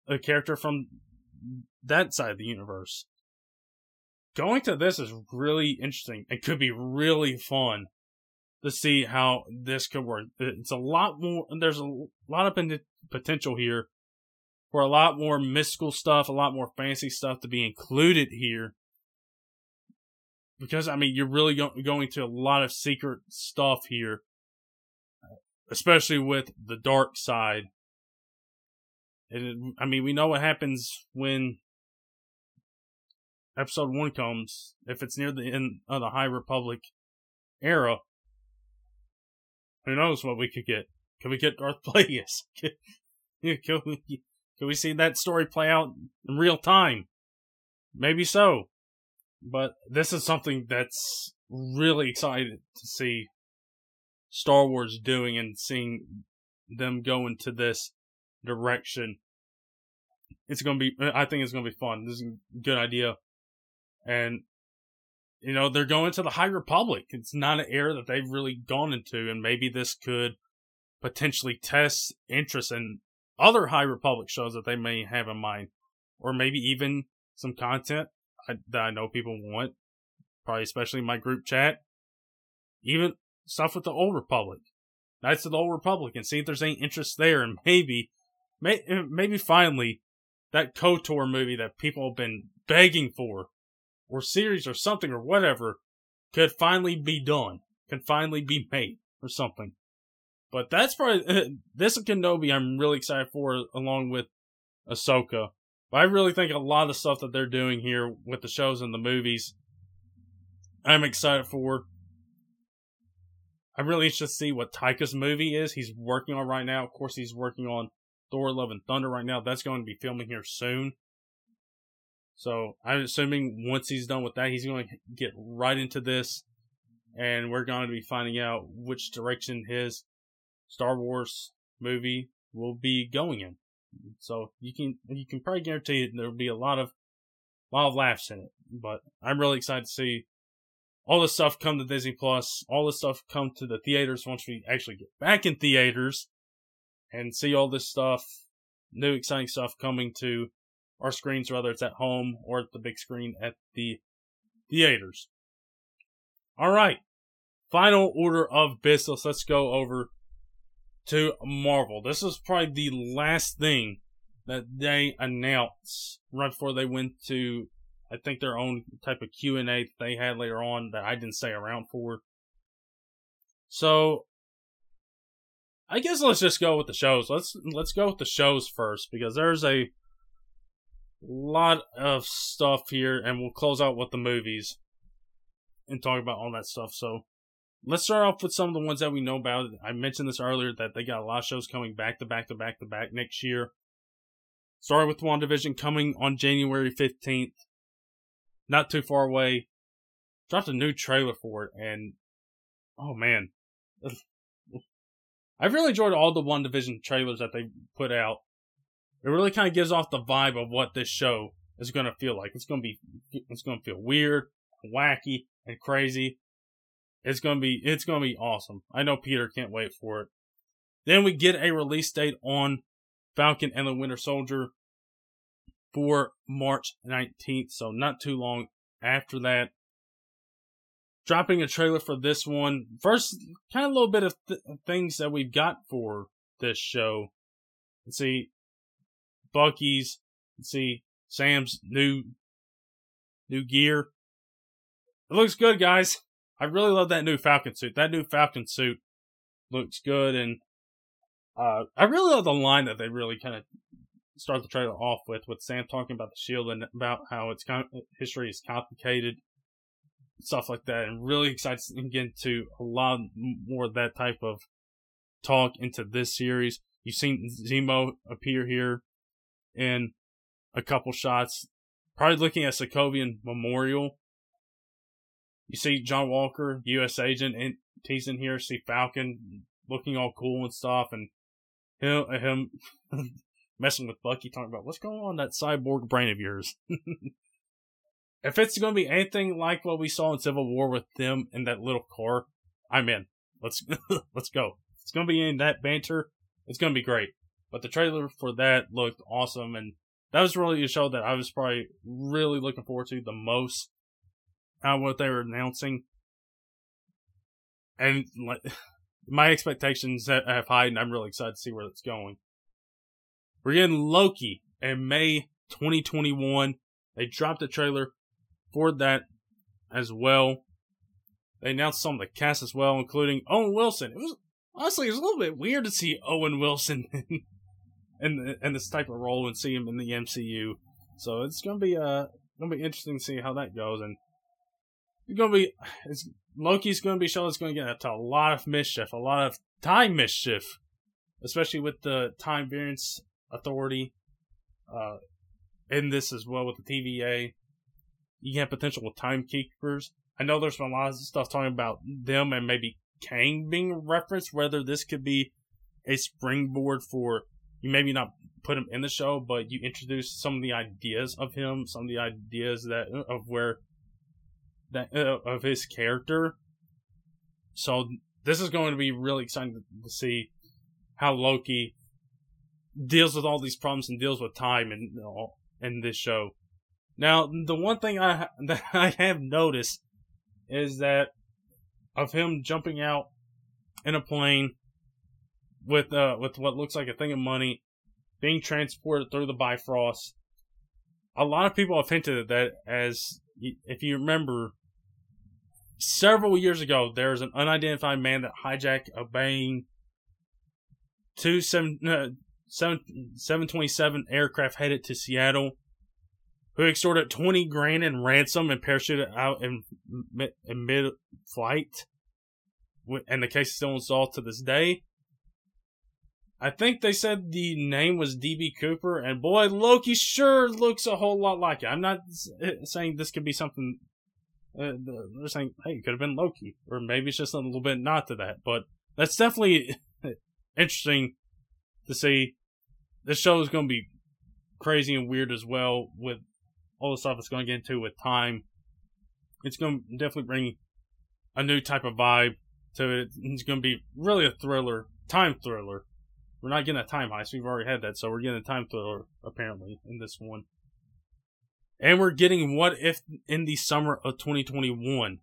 a character from that side of the universe. Going to this is really interesting. And could be really fun to see how this could work. It's a lot more there's a lot of potential here for a lot more mystical stuff a lot more fancy stuff to be included here. Because I mean you're really go- going to a lot of secret stuff here, especially with the dark side. And I mean we know what happens when episode one comes if it's near the end of the High Republic era. Who knows what we could get? Can we get Darth Plagueis? Can, can, we, can we see that story play out in real time? Maybe so. But this is something that's really excited to see Star Wars doing and seeing them go into this direction. It's going to be, I think it's going to be fun. This is a good idea. And, you know, they're going to the High Republic. It's not an era that they've really gone into, and maybe this could potentially test interest in other High Republic shows that they may have in mind, or maybe even some content that I know people want, probably especially my group chat. Even stuff with the Old Republic, Knights of the Old Republic, and see if there's any interest there, and maybe, may, maybe finally, that KOTOR movie that people have been begging for, or series or something or whatever, could finally be done, could finally be made or something. But that's probably uh, this Kenobi. I'm really excited for, along with Ahsoka. But I really think a lot of stuff that they're doing here with the shows and the movies, I'm excited for. I'm really interested to see what Taika's movie is. He's working on right now. Of course, he's working on Thor: Love and Thunder right now. That's going to be filming here soon. So I'm assuming once he's done with that, he's going to get right into this, and we're going to be finding out which direction his Star Wars movie will be going in. So you can you can probably guarantee there'll be a lot of a lot of laughs in it. But I'm really excited to see all this stuff come to Disney Plus, all this stuff come to the theaters once we actually get back in theaters and see all this stuff, new exciting stuff coming to our screens, whether it's at home or at the big screen at the theaters. All right. Final order of business. Let's go over to Marvel. This is probably the last thing that they announced right before they went to, I think, their own type of Q and A they had later on that I didn't stay around for. So, I guess let's just go with the shows. Let's let's go with the shows first because there's a lot of stuff here, and we'll close out with the movies and talk about all that stuff. So, let's start off with some of the ones that we know about. I mentioned this earlier that they got a lot of shows coming back to back to back to back next year. Starting with WandaVision coming on January 15th. Not too far away. Dropped a new trailer for it, and oh man. I've really enjoyed all the WandaVision trailers that they put out. It really kind of gives off the vibe of what this show is going to feel like. It's going to be, it's going to feel weird, wacky, and crazy. It's gonna be it's gonna be awesome. I know Peter can't wait for it. Then we get a release date on Falcon and the Winter Soldier for March 19th, so not too long after that. Dropping a trailer for this one. First, kind of a little bit of th- things that we've got for this show. Let's see, Bucky's. Let's see, Sam's new new gear. It looks good, guys. I really love that new Falcon suit. That new Falcon suit looks good, and uh, I really love the line that they really kind of start the trailer off with, with Sam talking about the shield and about how its history is complicated, stuff like that, and really excited to get into a lot more of that type of talk into this series. You've seen Zemo appear here in a couple shots, probably looking at Sokovian Memorial you see John Walker, U.S. agent, and he's in here. See Falcon looking all cool and stuff, and him, him messing with Bucky, talking about what's going on that cyborg brain of yours. if it's going to be anything like what we saw in Civil War with them in that little car, I'm in. Let's let's go. It's going to be in that banter. It's going to be great. But the trailer for that looked awesome, and that was really a show that I was probably really looking forward to the most out what they were announcing. And like my expectations have high, and I'm really excited to see where it's going. We're getting Loki in May 2021. They dropped a trailer for that as well. They announced some of the cast as well, including Owen Wilson. It was honestly it was a little bit weird to see Owen Wilson in in, in this type of role and see him in the MCU. So it's gonna be uh gonna be interesting to see how that goes. And it's gonna be it's Loki's gonna be show that's gonna get into a lot of mischief, a lot of time mischief, especially with the time variance authority uh, in this as well with the TVA. You have potential with timekeepers. I know there's been a lot of stuff talking about them and maybe Kang being referenced. Whether this could be a springboard for you, maybe not put him in the show, but you introduce some of the ideas of him, some of the ideas that of where that uh, of his character. So this is going to be really exciting to, see how Loki deals with all these problems and deals with time and know, in this show. Now, the one thing I that I have noticed is that of him jumping out in a plane with uh with what looks like a thing of money being transported through the Bifrost. A lot of people have hinted at that as if you remember several years ago, there was an unidentified man that hijacked a Boeing two uh, 7, 727 aircraft headed to Seattle, who extorted 20 grand in ransom and parachuted out in, in mid flight. And the case is still unsolved to this day. I think they said the name was DB Cooper, and boy, Loki sure looks a whole lot like it. I'm not saying this could be something uh, they're saying, hey, it could have been Loki, or maybe it's just a little bit not to that. But that's definitely interesting to see. This show is going to be crazy and weird as well with all the stuff it's going to get into with time. It's going to definitely bring a new type of vibe to it. It's going to be really a thriller, time thriller. We're not getting a time heist. We've already had that, so we're getting a time thriller apparently in this one. And we're getting what if in the summer of 2021.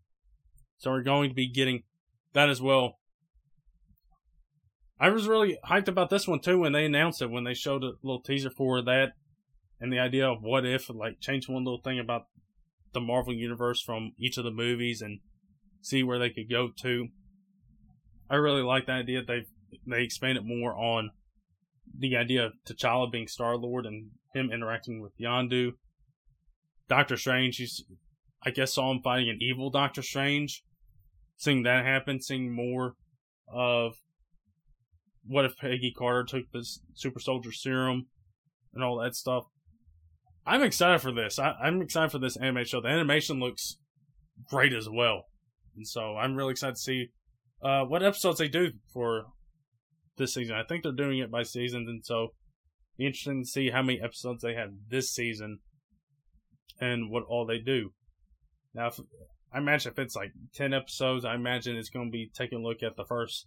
So we're going to be getting that as well. I was really hyped about this one too when they announced it, when they showed a little teaser for that and the idea of what if, like, change one little thing about the Marvel Universe from each of the movies and see where they could go to. I really like the idea they they expanded more on the idea of T'Challa being Star Lord and him interacting with Yondu. Doctor Strange, he's, I guess, saw him fighting an evil Doctor Strange. Seeing that happen, seeing more of what if Peggy Carter took this super soldier serum and all that stuff. I'm excited for this. I, am excited for this anime show. The animation looks great as well. And so I'm really excited to see uh, what episodes they do for this season. I think they're doing it by seasons, and so interesting to see how many episodes they have this season and what all they do. Now, if, I imagine if it's like 10 episodes, I imagine it's going to be taking a look at the first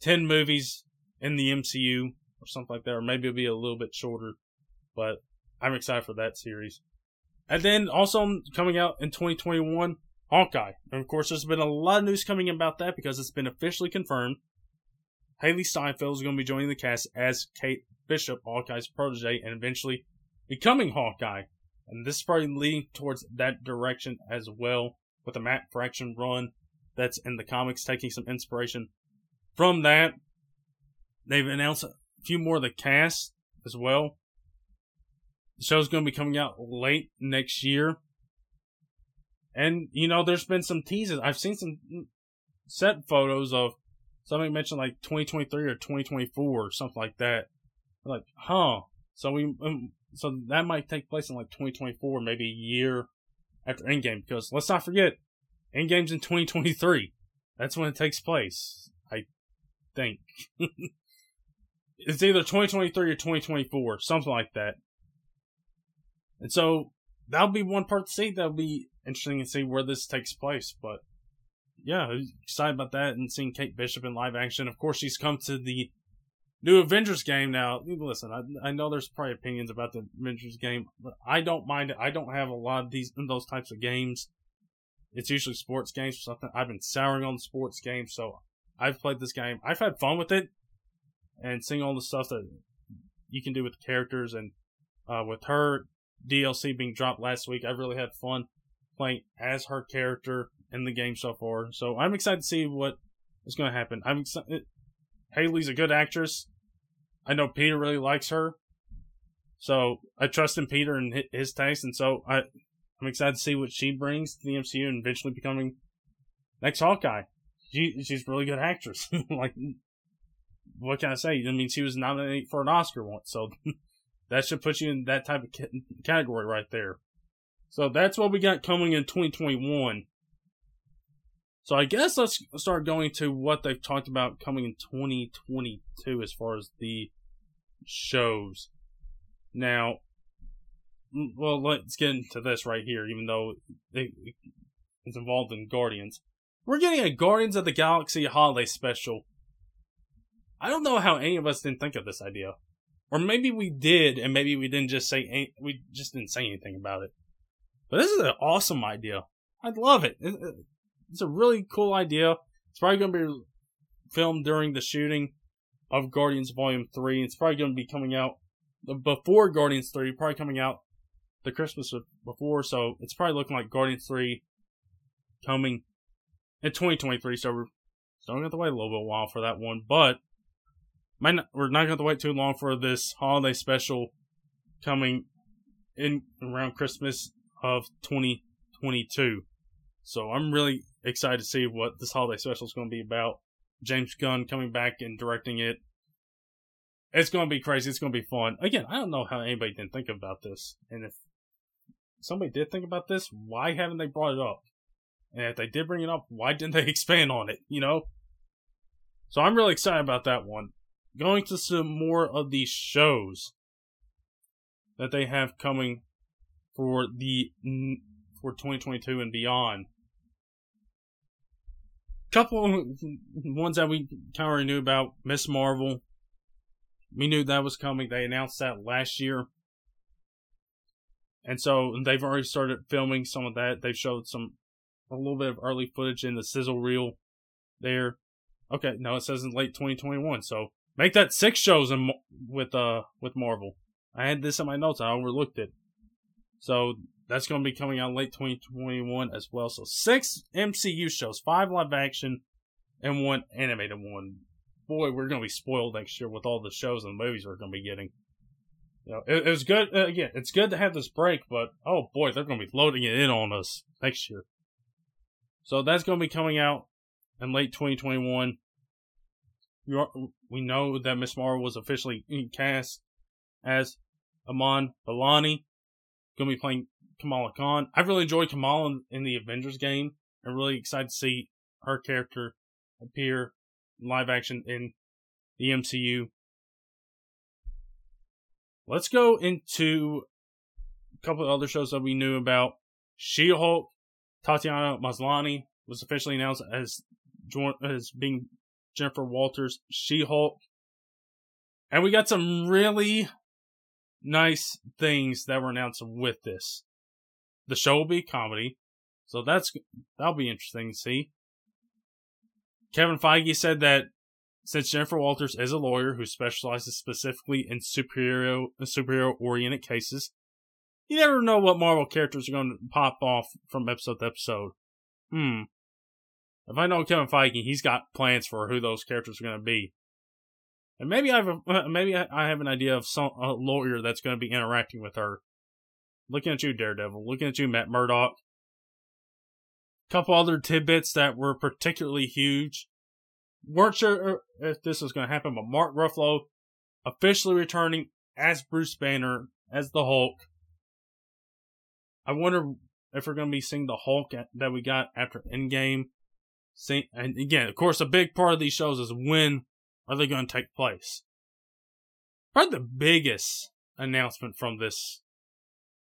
10 movies in the MCU or something like that, or maybe it'll be a little bit shorter, but I'm excited for that series. And then also um, coming out in 2021, Hawkeye. And of course, there's been a lot of news coming about that because it's been officially confirmed. Hailee Steinfeld is going to be joining the cast as Kate Bishop, Hawkeye's protege, and eventually becoming Hawkeye. And this is probably leading towards that direction as well, with the Matt Fraction run that's in the comics, taking some inspiration from that. They've announced a few more of the cast as well. The show's going to be coming out late next year. And, you know, there's been some teases. I've seen some set photos of somebody mentioned like 2023 or 2024 or something like that. Like, huh. So we, um, so that might take place in like 2024, maybe a year after Endgame. Because let's not forget, Endgame's in 2023. That's when it takes place. I think. it's either 2023 or 2024, something like that. And so that'll be one part to see. That'll be interesting to see where this takes place. But yeah, excited about that and seeing Kate Bishop in live action. Of course, she's come to the new Avengers game now. Listen, I, I know there's probably opinions about the Avengers game, but I don't mind it. I don't have a lot of these those types of games. It's usually sports games or something. I've been souring on sports games, so I've played this game. I've had fun with it, and seeing all the stuff that you can do with the characters and uh, with her DLC being dropped last week. I really had fun playing as her character in the game so far. So I'm excited to see what is going to happen. I'm excited. Hailee's a good actress. I know Peter really likes her. So I trust in Peter and his taste, and so I, I'm excited to see what she brings to the MCU and eventually becoming next Hawkeye. She she's a really good actress. like, what can I say? I mean, she was nominated for an Oscar once, so that should put you in that type of category right there. So that's what we got coming in 2021. So I guess let's start going to what they've talked about coming in 2022 as far as the shows. Now, well, let's get into this right here, even though it's involved in Guardians. We're getting a Guardians of the Galaxy holiday special. I don't know how any of us didn't think of this idea. Or maybe we did, and maybe we didn't just say we just didn't say anything about it. But this is an awesome idea. I love it. It's a really cool idea. It's probably going to be filmed during the shooting of Guardians Volume Three. It's probably going to be coming out before Guardians Three. Probably coming out the Christmas before, so it's probably looking like Guardians Three coming in 2023. So we're still going to have to wait a little bit while for that one, but might not, we're not going to to wait too long for this holiday special coming in around Christmas of 2022. So I'm really excited to see what this holiday special is going to be about. James Gunn coming back and directing it. It's going to be crazy. It's going to be fun. Again, I don't know how anybody didn't think about this. And if somebody did think about this, why haven't they brought it up? And if they did bring it up, why didn't they expand on it? You know? So I'm really excited about that one. Going to some more of these shows that they have coming for the for 2022 and beyond. Couple ones that we kind of already knew about Miss Marvel. We knew that was coming. They announced that last year. And so they've already started filming some of that. They've showed some a little bit of early footage in the sizzle reel there. Okay, no, it says in late 2021. So make that six shows in, with uh with Marvel. I had this in my notes. I overlooked it. So that's going to be coming out late 2021 as well. So six MCU shows, five live action, and one animated one. Boy, we're going to be spoiled next year with all the shows and movies we're going to be getting. You know, it, it was good. Uh, again, it's good to have this break, but oh boy, they're going to be loading it in on us next year. So that's going to be coming out in late 2021. We know that Miss Marvel was officially cast as Iman Vellani, going to be playing Kamala Khan. I've really enjoyed Kamala in, in the Avengers game. I'm really excited to see her character appear live action in the MCU. Let's go into a couple of other shows that we knew about. She Hulk, Tatiana Maslany was officially announced as as being Jennifer Walters She Hulk, and we got some really nice things that were announced with this. The show will be comedy, so that's that'll be interesting to see. Kevin Feige said that since Jennifer Walters is a lawyer who specializes specifically in superhero superhero oriented cases, you never know what Marvel characters are going to pop off from episode to episode. Hmm. If I know Kevin Feige, he's got plans for who those characters are going to be. And maybe I have a, maybe I have an idea of some a lawyer that's going to be interacting with her. Looking at you, Daredevil. Looking at you, Matt Murdock. Couple other tidbits that were particularly huge. Weren't sure uh, if this was going to happen, but Mark Ruffalo officially returning as Bruce Banner as the Hulk. I wonder if we're going to be seeing the Hulk that we got after Endgame. And again, of course, a big part of these shows is when are they going to take place. Probably the biggest announcement from this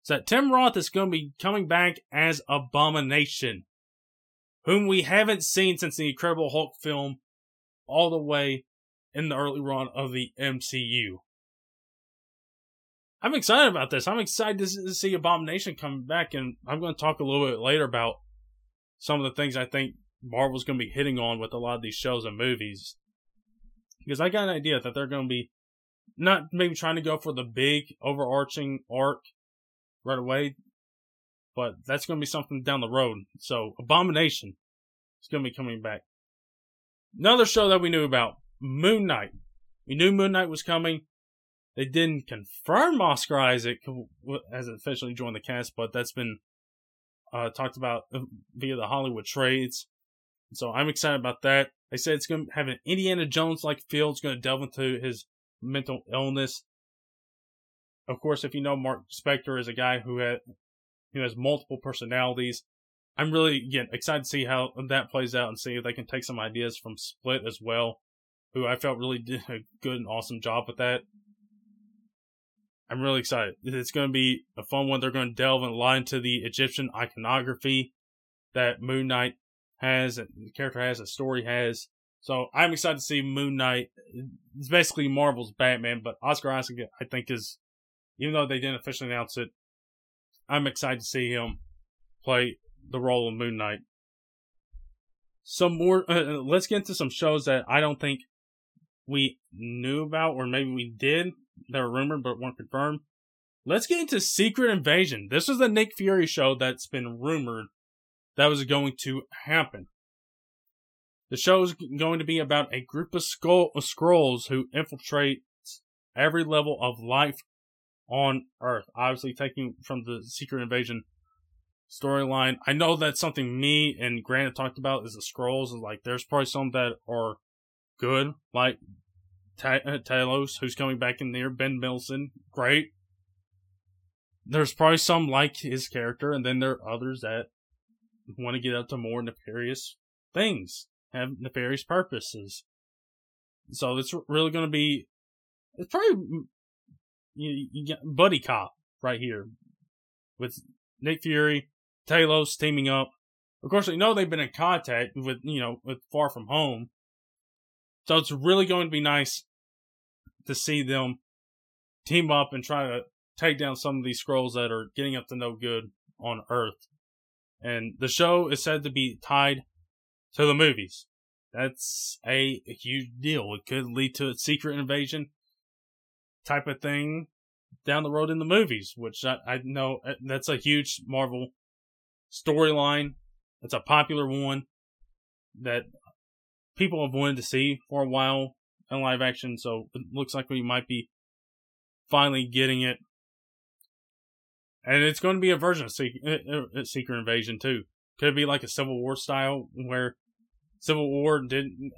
is that Tim Roth is going to be coming back as Abomination, whom we haven't seen since the Incredible Hulk film, all the way in the early run of the MCU. I'm excited about this. I'm excited to see Abomination come back, and I'm going to talk a little bit later about some of the things I think Marvel's going to be hitting on with a lot of these shows and movies. Because I got an idea that they're going to be not maybe trying to go for the big overarching arc right away, but that's going to be something down the road. So, Abomination is going to be coming back. Another show that we knew about Moon Knight. We knew Moon Knight was coming. They didn't confirm Oscar Isaac has officially joined the cast, but that's been uh, talked about via the Hollywood trades. So I'm excited about that. They said it's going to have an Indiana Jones like feel. It's going to delve into his mental illness. Of course, if you know Mark Spector is a guy who had who has multiple personalities. I'm really again excited to see how that plays out and see if they can take some ideas from Split as well, who I felt really did a good and awesome job with that. I'm really excited. It's going to be a fun one. They're going to delve a lot into the Egyptian iconography that Moon Knight has, the character has, the story has. So I'm excited to see Moon Knight. It's basically Marvel's Batman, but Oscar Isaac, I think, is, even though they didn't officially announce it, I'm excited to see him play the role of Moon Knight. Some more, uh, uh let's get into some shows that I don't think we knew about, or maybe we did, that were rumored but weren't confirmed. Let's get into Secret Invasion. This is the Nick Fury show that's been rumored that was going to happen. The show is going to be about a group of, skull, of Skrulls who infiltrate every level of life on Earth. Obviously, taking from the Secret Invasion storyline. I know that's something me and Grant talked about is the Skrulls. Like, there's probably some that are good, like uh, Talos, who's coming back in there, Ben Mendelsohn, great. There's probably some like his character, and then there are others that want to get up to more nefarious things, have nefarious purposes. So it's really going to be, it's probably, you, you get Buddy Cop right here with Nick Fury, Talos teaming up. Of course, we know they've been in contact with, you know, with Far From Home. So it's really going to be nice to see them team up and try to take down some of these Skrulls that are getting up to no good on Earth. And the show is said to be tied to the movies. That's a, huge deal. It could lead to a secret invasion type of thing down the road in the movies, which I, I know uh, that's a huge Marvel storyline. It's a popular one that people have wanted to see for a while in live action, so it looks like we might be finally getting it. And it's going to be a version of Secret, uh, uh, Secret Invasion too. Could be like a Civil War style where Civil War didn't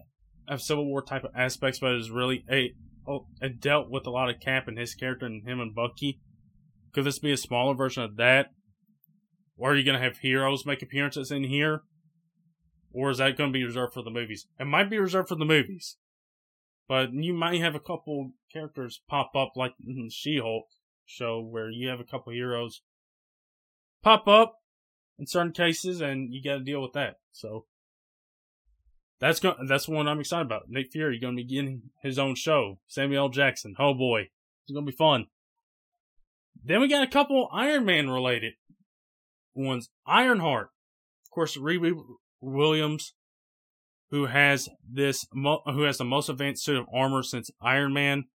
have Civil War type of aspects, but is really a it dealt with a lot of Cap and his character and him and Bucky. Could this be a smaller version of that? Or are you going to have heroes make appearances in here? Or is that going to be reserved for the movies? It might be reserved for the movies. But you might have a couple characters pop up like She-Hulk show where you have a couple heroes pop up in certain cases and you got to deal with that. So that's go- that's one I'm excited about. Nick Fury going to be getting his own show. Samuel. Jackson. Oh boy, it's going to be fun. Then we got a couple Iron Man related ones. Ironheart, of course, Riri Williams, who has this who has the most advanced suit of armor since Iron Man.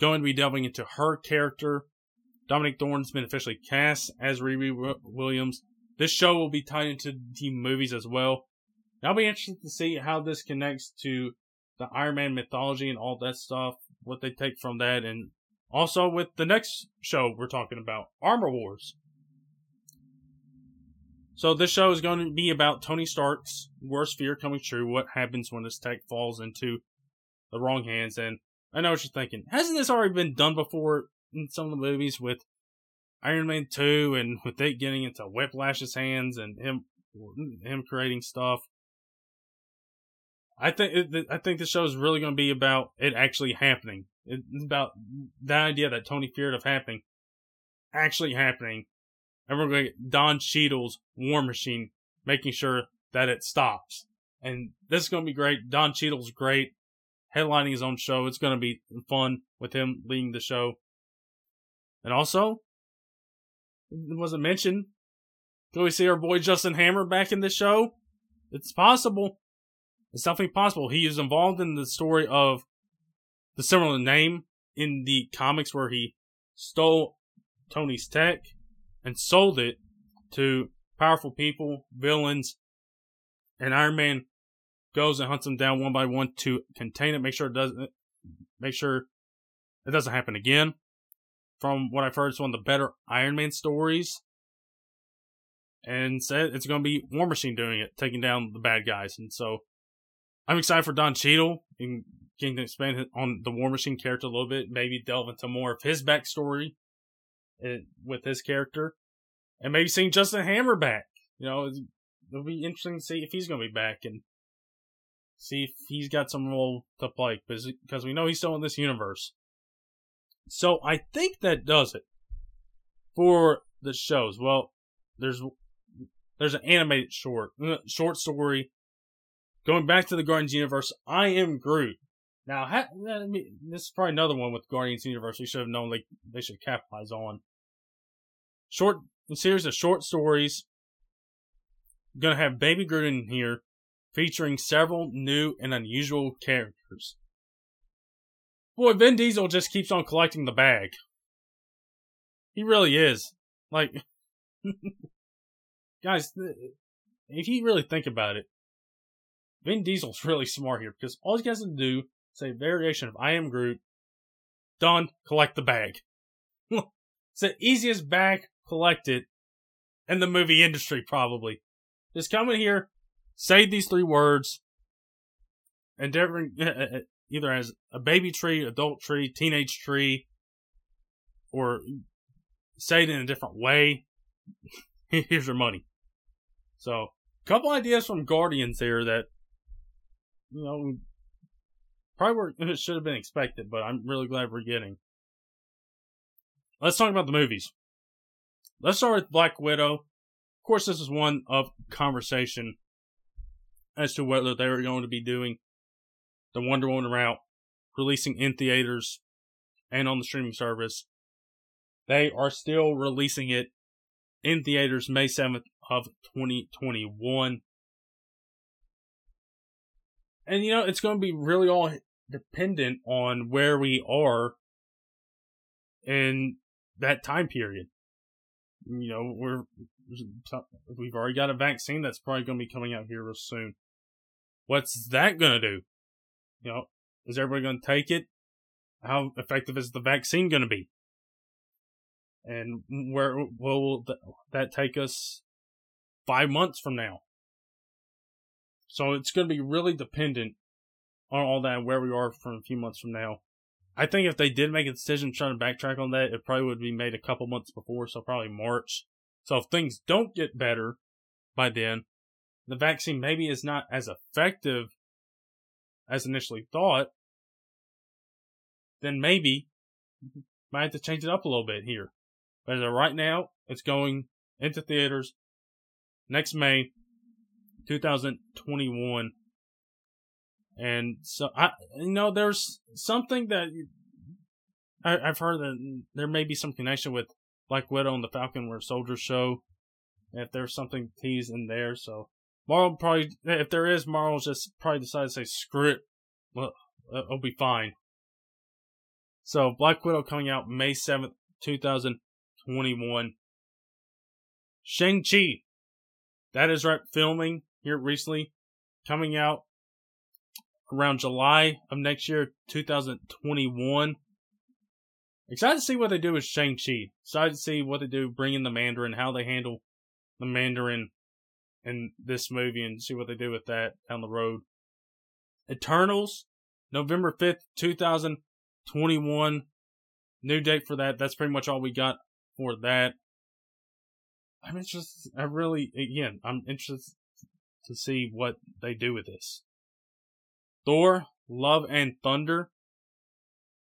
Going to be delving into her character. Dominic Thorne's been officially cast as Riri Williams. This show will be tied into the movies as well. I'll be interested to see how this connects to the Iron Man mythology and all that stuff, what they take from that, and also with the next show we're talking about, Armor Wars. So this show is going to be about Tony Stark's worst fear coming true, what happens when his tech falls into the wrong hands, and I know what you're thinking. Hasn't this already been done before in some of the movies with Iron Man 2 and with it getting into Whiplash's hands and him him creating stuff? I think I think the show is really going to be about it actually happening. It's about the idea that Tony feared of happening, actually happening, and we're going to get Don Cheadle's War Machine making sure that it stops. And this is going to be great. Don Cheadle's great, headlining his own show. It's going to be fun with him leading the show. And also, it wasn't mentioned. Can we see our boy Justin Hammer back in the show? It's possible. It's definitely possible. He is involved in the story of the similar name in the comics where he stole Tony's tech and sold it to powerful people, villains, and Iron Man goes and hunts them down one by one to contain it, make sure it doesn't make sure it doesn't happen again. From what I've heard, it's one of the better Iron Man stories. And said it's going to be War Machine doing it, taking down the bad guys. And so I'm excited for Don Cheadle and getting to expand on the War Machine character a little bit, maybe delve into more of his backstory eh, with his character, and maybe seeing Justin Hammer back. You know, it'll be interesting to see if he's going to be back and see if he's got some role to play because we know he's still in this universe. So I think that does it for the shows. Well, there's there's an animated short uh, short story Going back to the Guardians universe, I am Groot. Now, ha- this is probably another one with Guardians universe we should have known like they should capitalize on. Short series of short stories. Gonna have Baby Groot in here, featuring several new and unusual characters. Boy, Vin Diesel just keeps on collecting the bag. He really is. Like, guys, if you really think about it, Vin Diesel's really smart here because all he has to do is a variation of I am Groot. Done. Collect the bag. it's the easiest bag collected in the movie industry, probably. Just come in here, say these three words, endeavoring either as a baby tree, adult tree, teenage tree, or say it in a different way. Here's your money. So, a couple ideas from Guardians here that you know, Probably where it should have been expected, but I'm really glad we're getting. Let's talk about the movies. Let's start with Black Widow. Of course, this is one of conversation as to whether they were going to be doing the Wonder Woman route, releasing in theaters and on the streaming service. They are still releasing it in theaters May 7th of 2021. And you know, it's going to be really all dependent on where we are in that time period. You know, we're we've already got a vaccine that's probably going to be coming out here real soon. What's that going to do? You know, is everybody going to take it? How effective is the vaccine going to be? And where will that take us five months from now? So it's going to be really dependent on all that where we are from a few months from now. I think if they did make a decision trying to backtrack on that, it probably would be made a couple months before, so probably March. So if things don't get better by then, the vaccine maybe is not as effective as initially thought, then maybe might have to change it up a little bit here. But right now, it's going into theaters next May 2021. And so I, you know, there's something that I, have heard that there may be some connection with Black Widow and the Falcon Winter Soldier show. If there's something teased in there, so Marvel probably, if there is, Marvel just probably decide to say screw it, well, uh, it'll be fine. So Black Widow coming out May seventh, two thousand twenty-one. Shang Chi, that is right, filming here recently, coming out around July of next year, 2021. Excited to see what they do with Shang-Chi. Excited to see what they do bringing the Mandarin, how they handle the Mandarin in this movie, and see what they do with that down the road. Eternals, November 5th, 2021. New date for that. That's pretty much all we got for that. I'm interested. I really, again, I'm interested to see what they do with this. Thor, Love and Thunder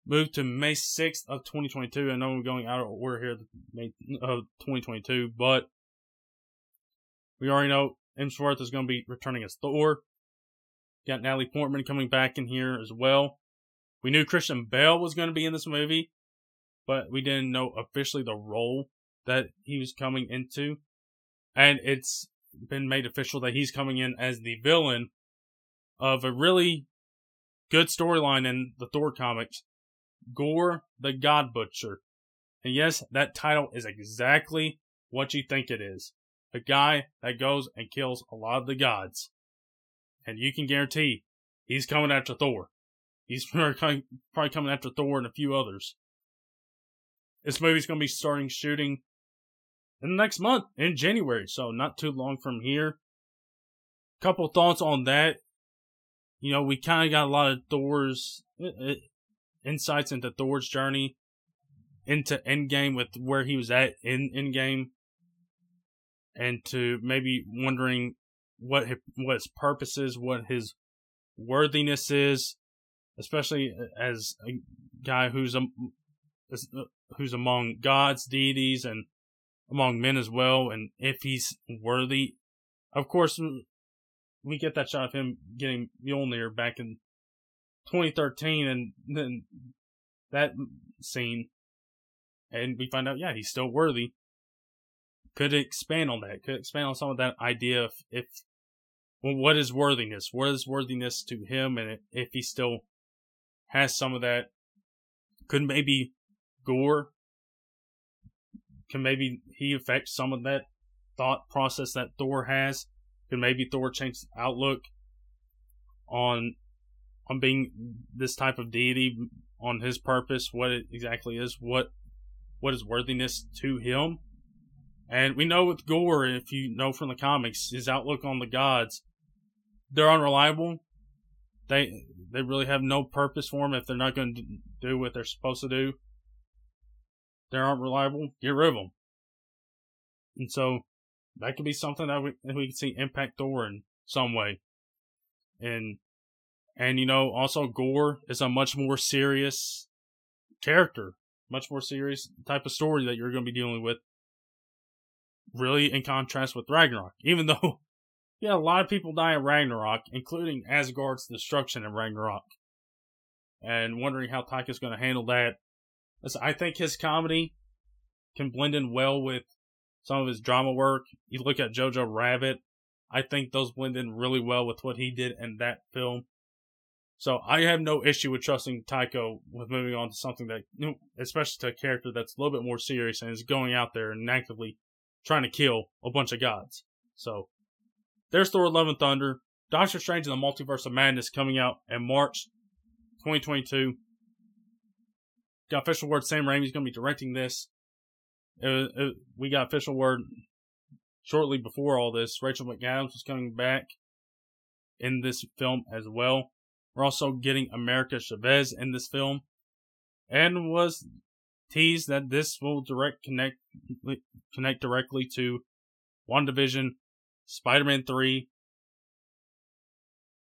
moved to May 6th of 2022. I know we're going out of order here, May uh, of 2022, but we already know Hemsworth is going to be returning as Thor. Got Natalie Portman coming back in here as well. We knew Christian Bale was going to be in this movie, but we didn't know officially the role that he was coming into. And it's been made official that he's coming in as the villain of a really good storyline in the Thor comics, Gorr the God Butcher. And yes, that title is exactly what you think it is. A guy that goes and kills a lot of the gods. And you can guarantee he's coming after Thor. He's probably coming after Thor and a few others. This movie's going to be starting shooting in the next month in January, so not too long from here. Couple thoughts on that. You know, we kind of got a lot of Thor's uh, uh, insights into Thor's journey into Endgame with where he was at in Endgame, and to maybe wondering what his, what his purpose is, what his worthiness is, especially as a guy who's a uh, who's among gods, deities, and among men as well, and if he's worthy. Of course, we get that shot of him getting Mjolnir back in 2013, and then that scene, and we find out, yeah, he's still worthy. Could expand on that. Could expand on some of that idea of if, well, what is worthiness? What is worthiness to him, and if he still has some of that, could maybe Gorr can maybe he affect some of that thought process that Thor has? Could maybe Thor change outlook on on being this type of deity, on his purpose, what it exactly is, what what is worthiness to him? And we know with Gorr, if you know from the comics, his outlook on the gods, they're unreliable. They they really have no purpose for them if they're not going to do what they're supposed to do they aren't reliable, get rid of them. And so that could be something that we, that we can see impact Thor in some way. And And, you know, also Gorr is a much more serious character, much more serious type of story that you're going to be dealing with. Really in contrast with Ragnarok. Even though, yeah, a lot of people die in Ragnarok, including Asgard's destruction in Ragnarok. And wondering how Taika's going to handle that. I think his comedy can blend in well with some of his drama work. You look at Jojo Rabbit, I think those blend in really well with what he did in that film. So I have no issue with trusting Taika with moving on to something that, especially to a character that's a little bit more serious and is going out there and actively trying to kill a bunch of gods. So there's Thor: Love and Thunder, Doctor Strange and the Multiverse of Madness coming out in March 2022. Got official word Sam Raimi's going to be directing this. It, it, we got official word shortly before all this. Rachel McAdams was coming back in this film as well. We're also getting America Chavez in this film, and was teased that this will direct connect connect directly to WandaVision, Spider-Man Three.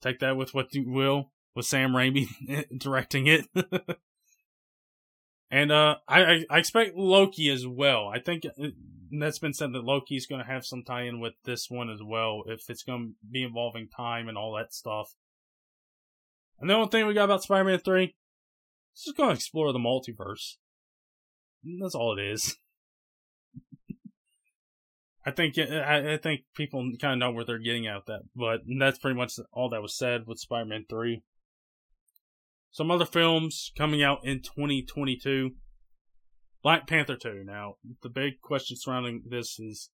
Take that with what you will, with Sam Raimi directing it. and uh, I, I expect Loki as well. I think uh, that's been said that Loki's going to have some tie-in with this one as well, if it's going to be involving time and all that stuff. And the only thing we got about Spider-Man 3, it's just going to explore the multiverse. That's all it is. I think I, I think people kind of know where they're getting at that, but that's pretty much all that was said with Spider-Man 3. Some other films coming out in 2022. Black Panther 2. Now, the big question surrounding this is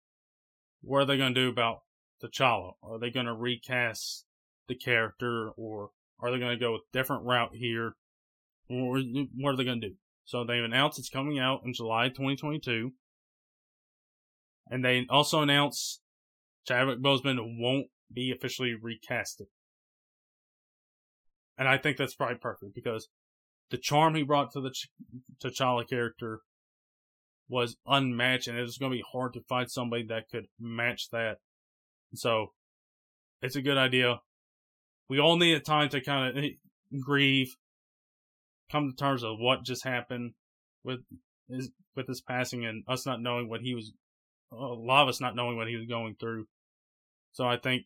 what are they going to do about T'Challa? Are they going to recast the character or are they going to go a different route here? Or what are they going to do? So they've announced it's coming out in July 2022. And they also announced Chadwick Boseman won't be officially recasted. And I think that's probably perfect because the charm he brought to the Ch- T'Challa character was unmatched, and it was going to be hard to find somebody that could match that. So, it's a good idea. We all need a time to kind of eh, grieve, come to terms of what just happened with his with his passing, and us not knowing what he was, a lot of us not knowing what he was going through. So I think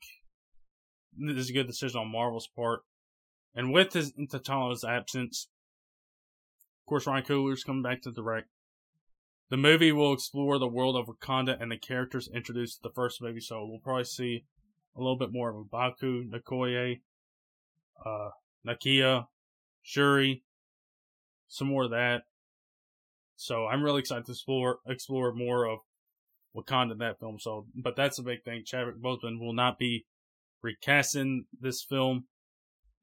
this is a good decision on Marvel's part. And with his T'Challa's absence, of course, Ryan Coogler's coming back to direct. The movie will explore the world of Wakanda and the characters introduced in the first movie, so we'll probably see a little bit more of Mbaku, Okoye, uh, Nakia, Shuri, some more of that. So I'm really excited to explore explore more of Wakanda in that film. So, but that's a big thing. Chadwick Boseman will not be recasting this film,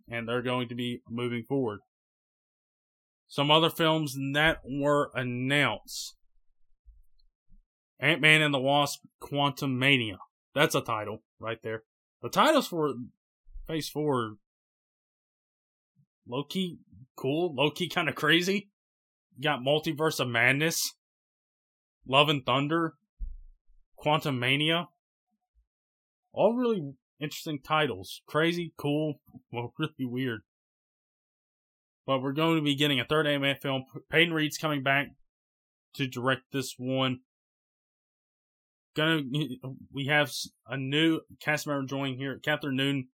and they're going to be moving forward. Some other films that were announced. Ant Man and the Wasp Quantum Mania. That's a title right there. The titles for Phase 4 low key cool, low key kind of crazy. You got Multiverse of Madness, Love and Thunder, Quantum Mania. All really interesting titles. Crazy, cool, well, really weird. But we're going to be getting a third Ant Man film. Peyton Reed's coming back to direct this one gonna we have a new cast member joining here, Kathryn Newton,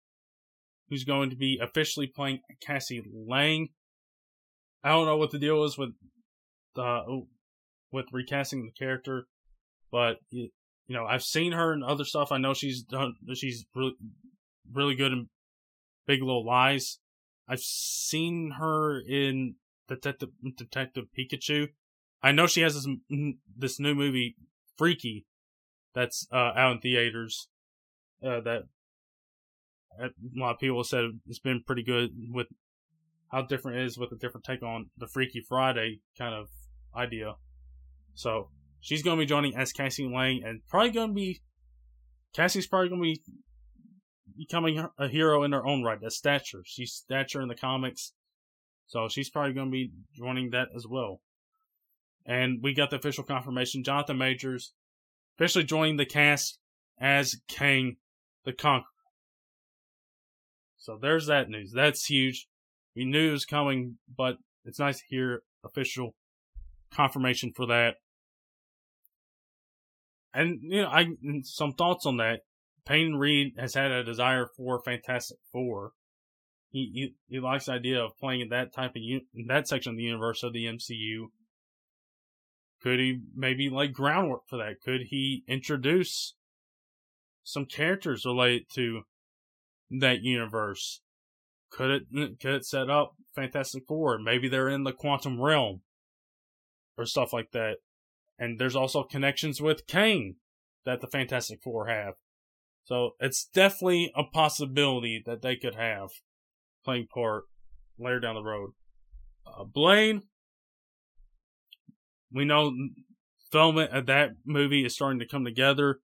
who's going to be officially playing Cassie Lang. I don't know what the deal is with uh with recasting the character, but you know I've seen her in other stuff. I know she's done. She's really really good in Big Little Lies. I've seen her in Detective Detective Pikachu. I know she has this this new movie Freaky that's uh, out in theaters. Uh, that a lot of people said it's been pretty good with how different it is with a different take on the Freaky Friday kind of idea. So she's going to be joining as Cassie Lang, and probably going to be Cassie's probably going to be becoming a hero in her own right. That's Stature. She's Stature in the comics, so she's probably going to be joining that as well. And we got the official confirmation: Jonathan Majors officially joining the cast as Kang the Conqueror. So there's that news. That's huge. We knew it was coming, but it's nice to hear official confirmation for that. And you know, I some thoughts on that. Peyton Reed has had a desire for Fantastic Four. He he, he likes the idea of playing in that type of in that section of the universe of the MCU. Could he maybe lay groundwork for that? Could he introduce some characters related to that universe? Could it mm, could it set up Fantastic Four? Maybe they're in the quantum realm or stuff like that. And there's also connections with Kang that the Fantastic Four have. So it's definitely a possibility that they could have playing part later down the road. Uh, Blade, we know mm, filming of uh, that movie is starting to come together.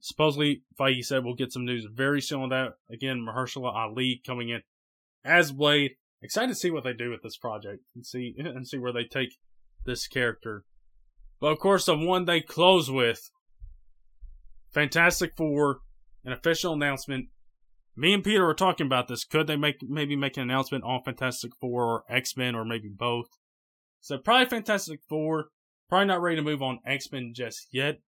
Supposedly, Feige said we'll get some news very soon on that. Again, Mahershala Ali coming in as Blade. Excited to see what they do with this project and see and see where they take this character. But of course, the one they close with Fantastic Four, an official announcement. Me and Peter were talking about this. Could they make maybe make an announcement on Fantastic Four or X Men or maybe both? So probably Fantastic Four. Probably not ready to move on X Men just yet.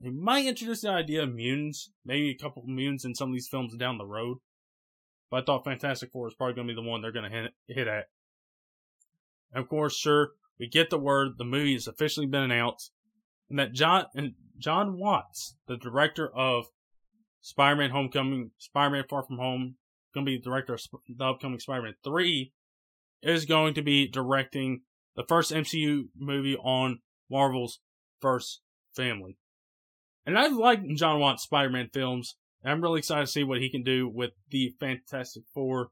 They might introduce the idea of mutants, maybe a couple of mutants in some of these films down the road. But I thought Fantastic Four is probably going to be the one they're going to hit, at. And of course, sure, we get the word the movie has officially been announced, and that John and Jon Watts, the director of Spider-Man: Homecoming, Spider-Man: Far From Home, going to be the director of the upcoming Spider-Man 3, is going to be directing the first MCU movie on Marvel's first family. And I like Jon Watts Spider-Man films. I'm really excited to see what he can do with the Fantastic Four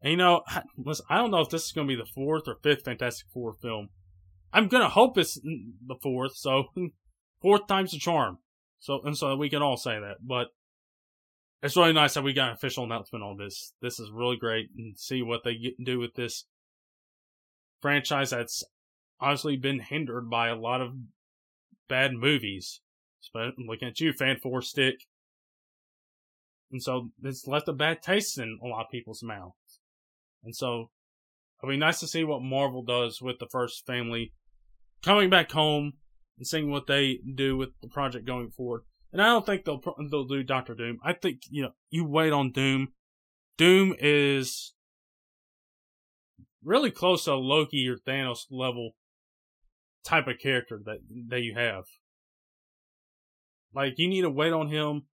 and you know, listen, I don't know if this is going to be the fourth or fifth Fantastic Four film. I'm going to hope it's the fourth, so fourth time's the charm. So, and so we can all say that. But it's really nice that we got an official announcement on this. This is really great and see what they get, do with this franchise that's honestly been hindered by a lot of bad movies. But looking at you, Fan Four Stick. And so it's left a bad taste in a lot of people's mouths. And so it'll be nice to see what Marvel does with the first family coming back home and seeing what they do with the project going forward. And I don't think they'll they'll do Doctor Doom. I think you know you wait on Doom. Doom is really close to Loki or Thanos level type of character that that you have. Like you need to wait on him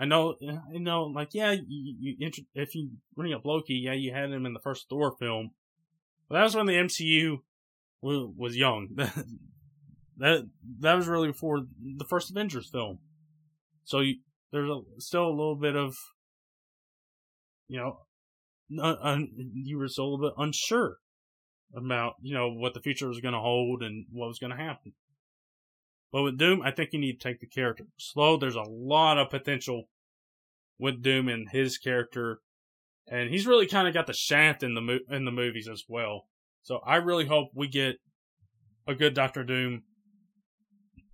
I know, I know, like, yeah, you, you, if you bring up Loki, yeah, you had him in the first Thor film, but that was when the MCU was young. that that was really before the first Avengers film. So you, there's a, still a little bit of, you know, un, you were still a little bit unsure about, you know, what the future was going to hold and what was going to happen. But with Doom, I think you need to take the character slow. There's a lot of potential with Doom and his character, and he's really kind of got the shaft in the mo- in the movies as well. So I really hope we get a good Doctor Doom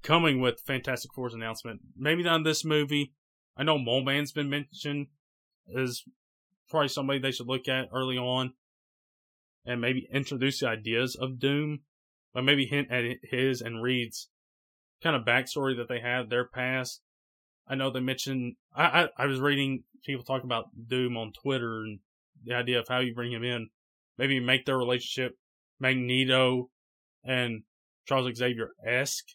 coming with Fantastic Four's announcement. Maybe not in this movie. I know Mole Man's been mentioned as probably somebody they should look at early on, and maybe introduce the ideas of Doom, but maybe hint at his and Reed's kind of backstory that they had, their past. I know they mentioned, I, I, I was reading people talk about Doom on Twitter and the idea of how you bring him in. Maybe make their relationship Magneto and Charles Xavier esque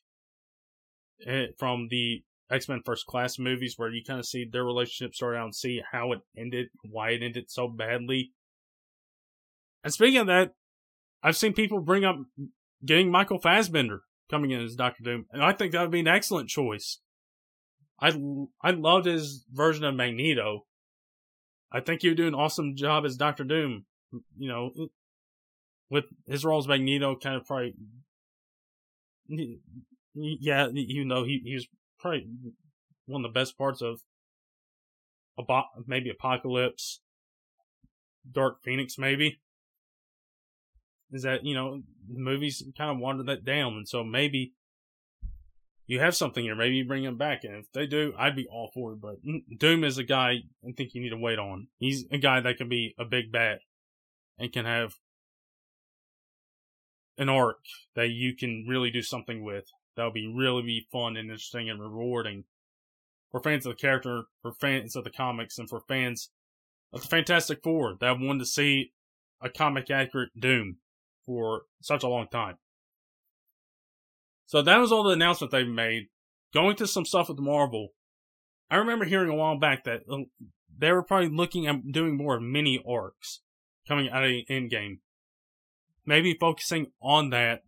eh, from the X Men First Class movies, where you kind of see their relationship start out and see how it ended, why it ended so badly. And speaking of that, I've seen people bring up getting Michael Fassbender coming in as Doctor Doom, and I think that would be an excellent choice. I I loved his version of Magneto. I think he would do an awesome job as Doctor Doom. You know, with his role as Magneto, kind of probably. Yeah, you know, he he was probably one of the best parts of. Maybe Apocalypse, Dark Phoenix, maybe is that you know movies kind of watered that down, and so maybe you have something here. Maybe you bring him back, and if they do, I'd be all for it. But mm, Doom is a guy I think you need to wait on. He's a guy that can be a big bat and can have an arc that you can really do something with. That'll be really be fun and interesting and rewarding for fans of the character, for fans of the comics, and for fans of the Fantastic Four that wanted to see a comic accurate Doom for such a long time. So that was all the announcement they made. Going to some stuff with Marvel, I remember hearing a while back that uh, they were probably looking at doing more mini arcs coming out of Endgame. Maybe focusing on that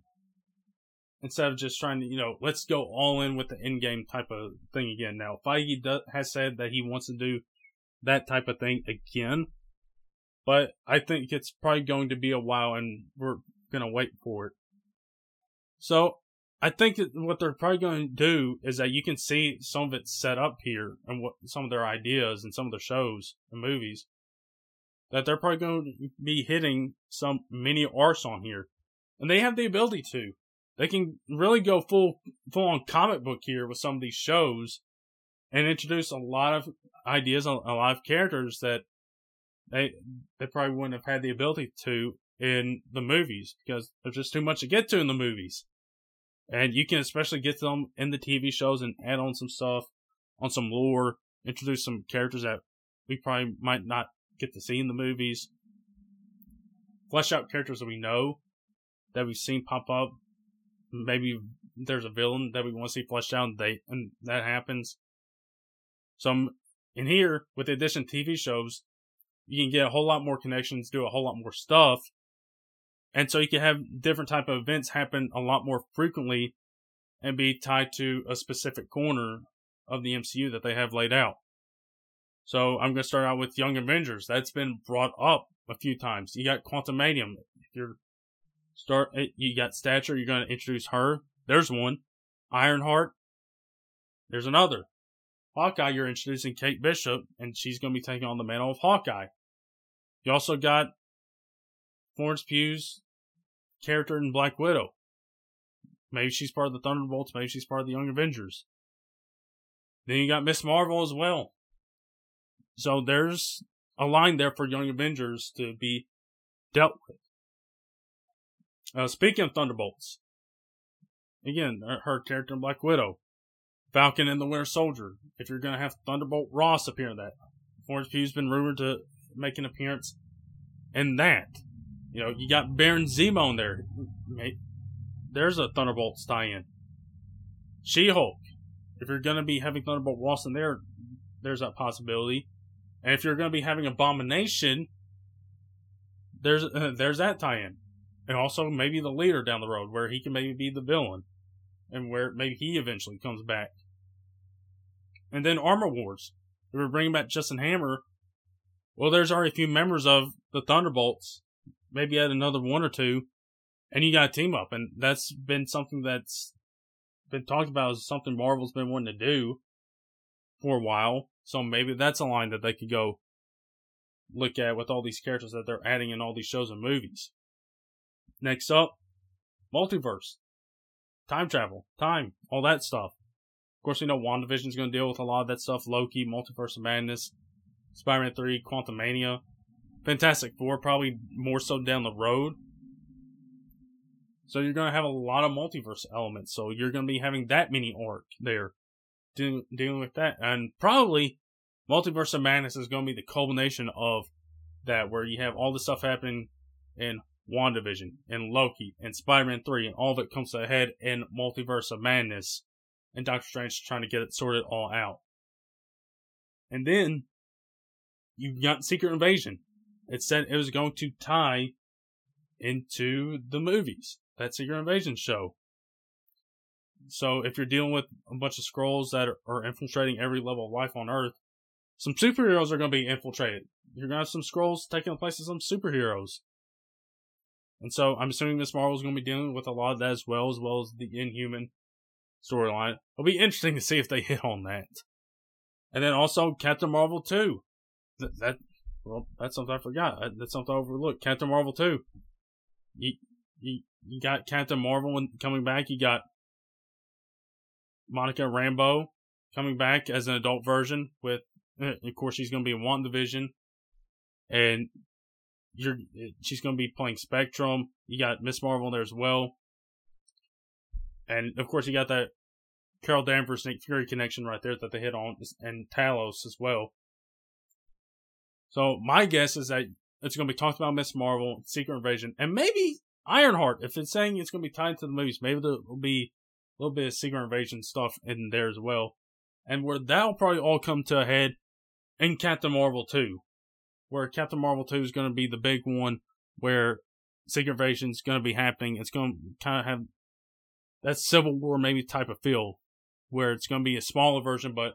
instead of just trying to, you know, let's go all in with the Endgame type of thing again. Now, Feige does, has said that he wants to do that type of thing again, but I think it's probably going to be a while and we're going to wait for it. So I think that what they're probably going to do is that you can see some of it set up here and what some of their ideas and some of their shows and movies that they're probably going to be hitting some mini arcs on here, and they have the ability to. They can really go full full on comic book here with some of these shows, and introduce a lot of ideas, a lot of characters that they they probably wouldn't have had the ability to in the movies because there's just too much to get to in the movies. And you can especially get them in the TV shows and add on some stuff, on some lore, introduce some characters that we probably might not get to see in the movies. Flesh out characters that we know, that we've seen pop up. Maybe there's a villain that we want to see fleshed out and, they, and that happens. So in here, with the addition of TV shows, you can get a whole lot more connections, do a whole lot more stuff, and so you can have different type of events happen a lot more frequently and be tied to a specific corner of the MCU that they have laid out. So I'm going to start out with Young Avengers. That's been brought up a few times. You got Quantumania. You're start. Eh, you got Stature. You're going to introduce her. There's one. Ironheart. There's another. Hawkeye. You're introducing Kate Bishop, and she's going to be taking on the mantle of Hawkeye. You also got Florence Pugh's character in Black Widow. Maybe she's part of the Thunderbolts. Maybe she's part of the Young Avengers. Then you got Miss Marvel as well. So there's a line there for Young Avengers to be dealt with. Uh, speaking of Thunderbolts, again, her character in Black Widow, Falcon and the Winter Soldier. If you're going to have Thunderbolt Ross appear in that, Florence Pugh's been rumored to make an appearance in that. You know, you got Baron Zemo in there. There's a Thunderbolts tie-in. She-Hulk. If you're going to be having Thunderbolt Ross in there, there's that possibility. And if you're going to be having Abomination, there's uh, there's that tie-in, and also maybe the leader down the road where he can maybe be the villain, and where maybe he eventually comes back. And then Armor Wars. We're bringing back Justin Hammer, well, there's already a few members of the Thunderbolts. Maybe add another one or two, and you got a team up. And that's been something that's been talked about as something Marvel's been wanting to do for a while. So maybe that's a line that they could go look at with all these characters that they're adding in all these shows and movies. Next up, multiverse, time travel, time, all that stuff. Of course, we know WandaVision is going to deal with a lot of that stuff. Loki, Multiverse of Madness, Spider-Man 3, Quantumania, Fantastic Four, probably more so down the road. So you're going to have a lot of multiverse elements. So you're going to be having that mini arc there dealing, dealing with that. And probably Multiverse of Madness is going to be the culmination of that, where you have all the stuff happening in WandaVision and Loki and Spider-Man 3 and all that comes to head in Multiverse of Madness and Doctor Strange trying to get it sorted all out. And then you got Secret Invasion. It said it was going to tie into the movies, that Secret Invasion show. So if you're dealing with a bunch of Skrulls that are, are infiltrating every level of life on Earth, some superheroes are going to be infiltrated. You're going to have some Skrulls taking the place of some superheroes. And so I'm assuming Miss Marvel is going to be dealing with a lot of that as well, as well as the Inhuman storyline. It'll be interesting to see if they hit on that. And then also Captain Marvel 2. That, well, that's something I forgot. That's something I overlooked. Captain Marvel 2. You, you, you got Captain Marvel coming back. You got Monica Rambeau coming back as an adult version with, uh, of course, she's going to be in WandaVision, and you're she's going to be playing Spectrum. You got Miss Marvel there as well, and of course you got that Carol Danvers Nick Fury connection right there that they hit on, and Talos as well. So my guess is that it's going to be talked about Miss Marvel, Secret Invasion, and maybe Ironheart. If it's saying it's going to be tied to the movies, maybe there will be a little bit of Secret Invasion stuff in there as well. And where that'll probably all come to a head in Captain Marvel 2. Where Captain Marvel 2 is going to be the big one where Secret Invasion is going to be happening. It's going to kind of have that Civil War maybe type of feel where it's going to be a smaller version, but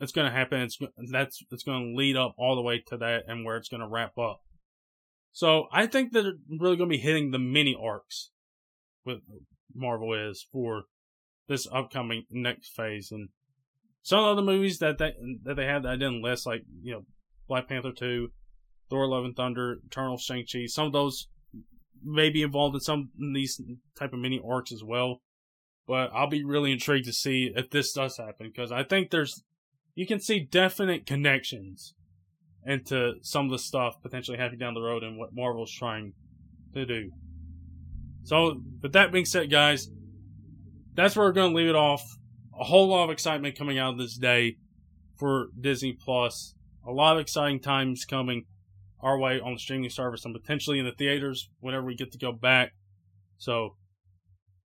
it's going to happen. It's that's it's going to lead up all the way to that and where it's going to wrap up. So I think that they're really going to be hitting the mini arcs with Marvel is for this upcoming next phase. And some of the movies that they that they had that I didn't list, like you know Black Panther two, Thor: Love and Thunder, Eternal, Shang Chi. Some of those may be involved in some of these type of mini arcs as well. But I'll be really intrigued to see if this does happen because I think there's you can see definite connections into some of the stuff potentially happening down the road and what Marvel's trying to do. So, with that being said, guys, that's where we're going to leave it off. A whole lot of excitement coming out of this day for Disney Plus. A lot of exciting times coming our way on the streaming service and potentially in the theaters whenever we get to go back. So,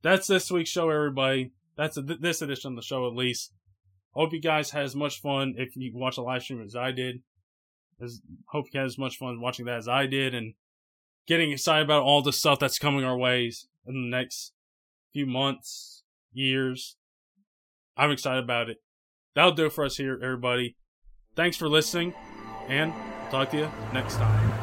that's this week's show, everybody. That's a, this edition of the show, at least. Hope you guys had as much fun if you watch the live stream as I did. As, hope you had as much fun watching that as I did and getting excited about all the stuff that's coming our ways in the next few months, years. I'm excited about it. That'll do it for us here, everybody. Thanks for listening, and I'll talk to you next time.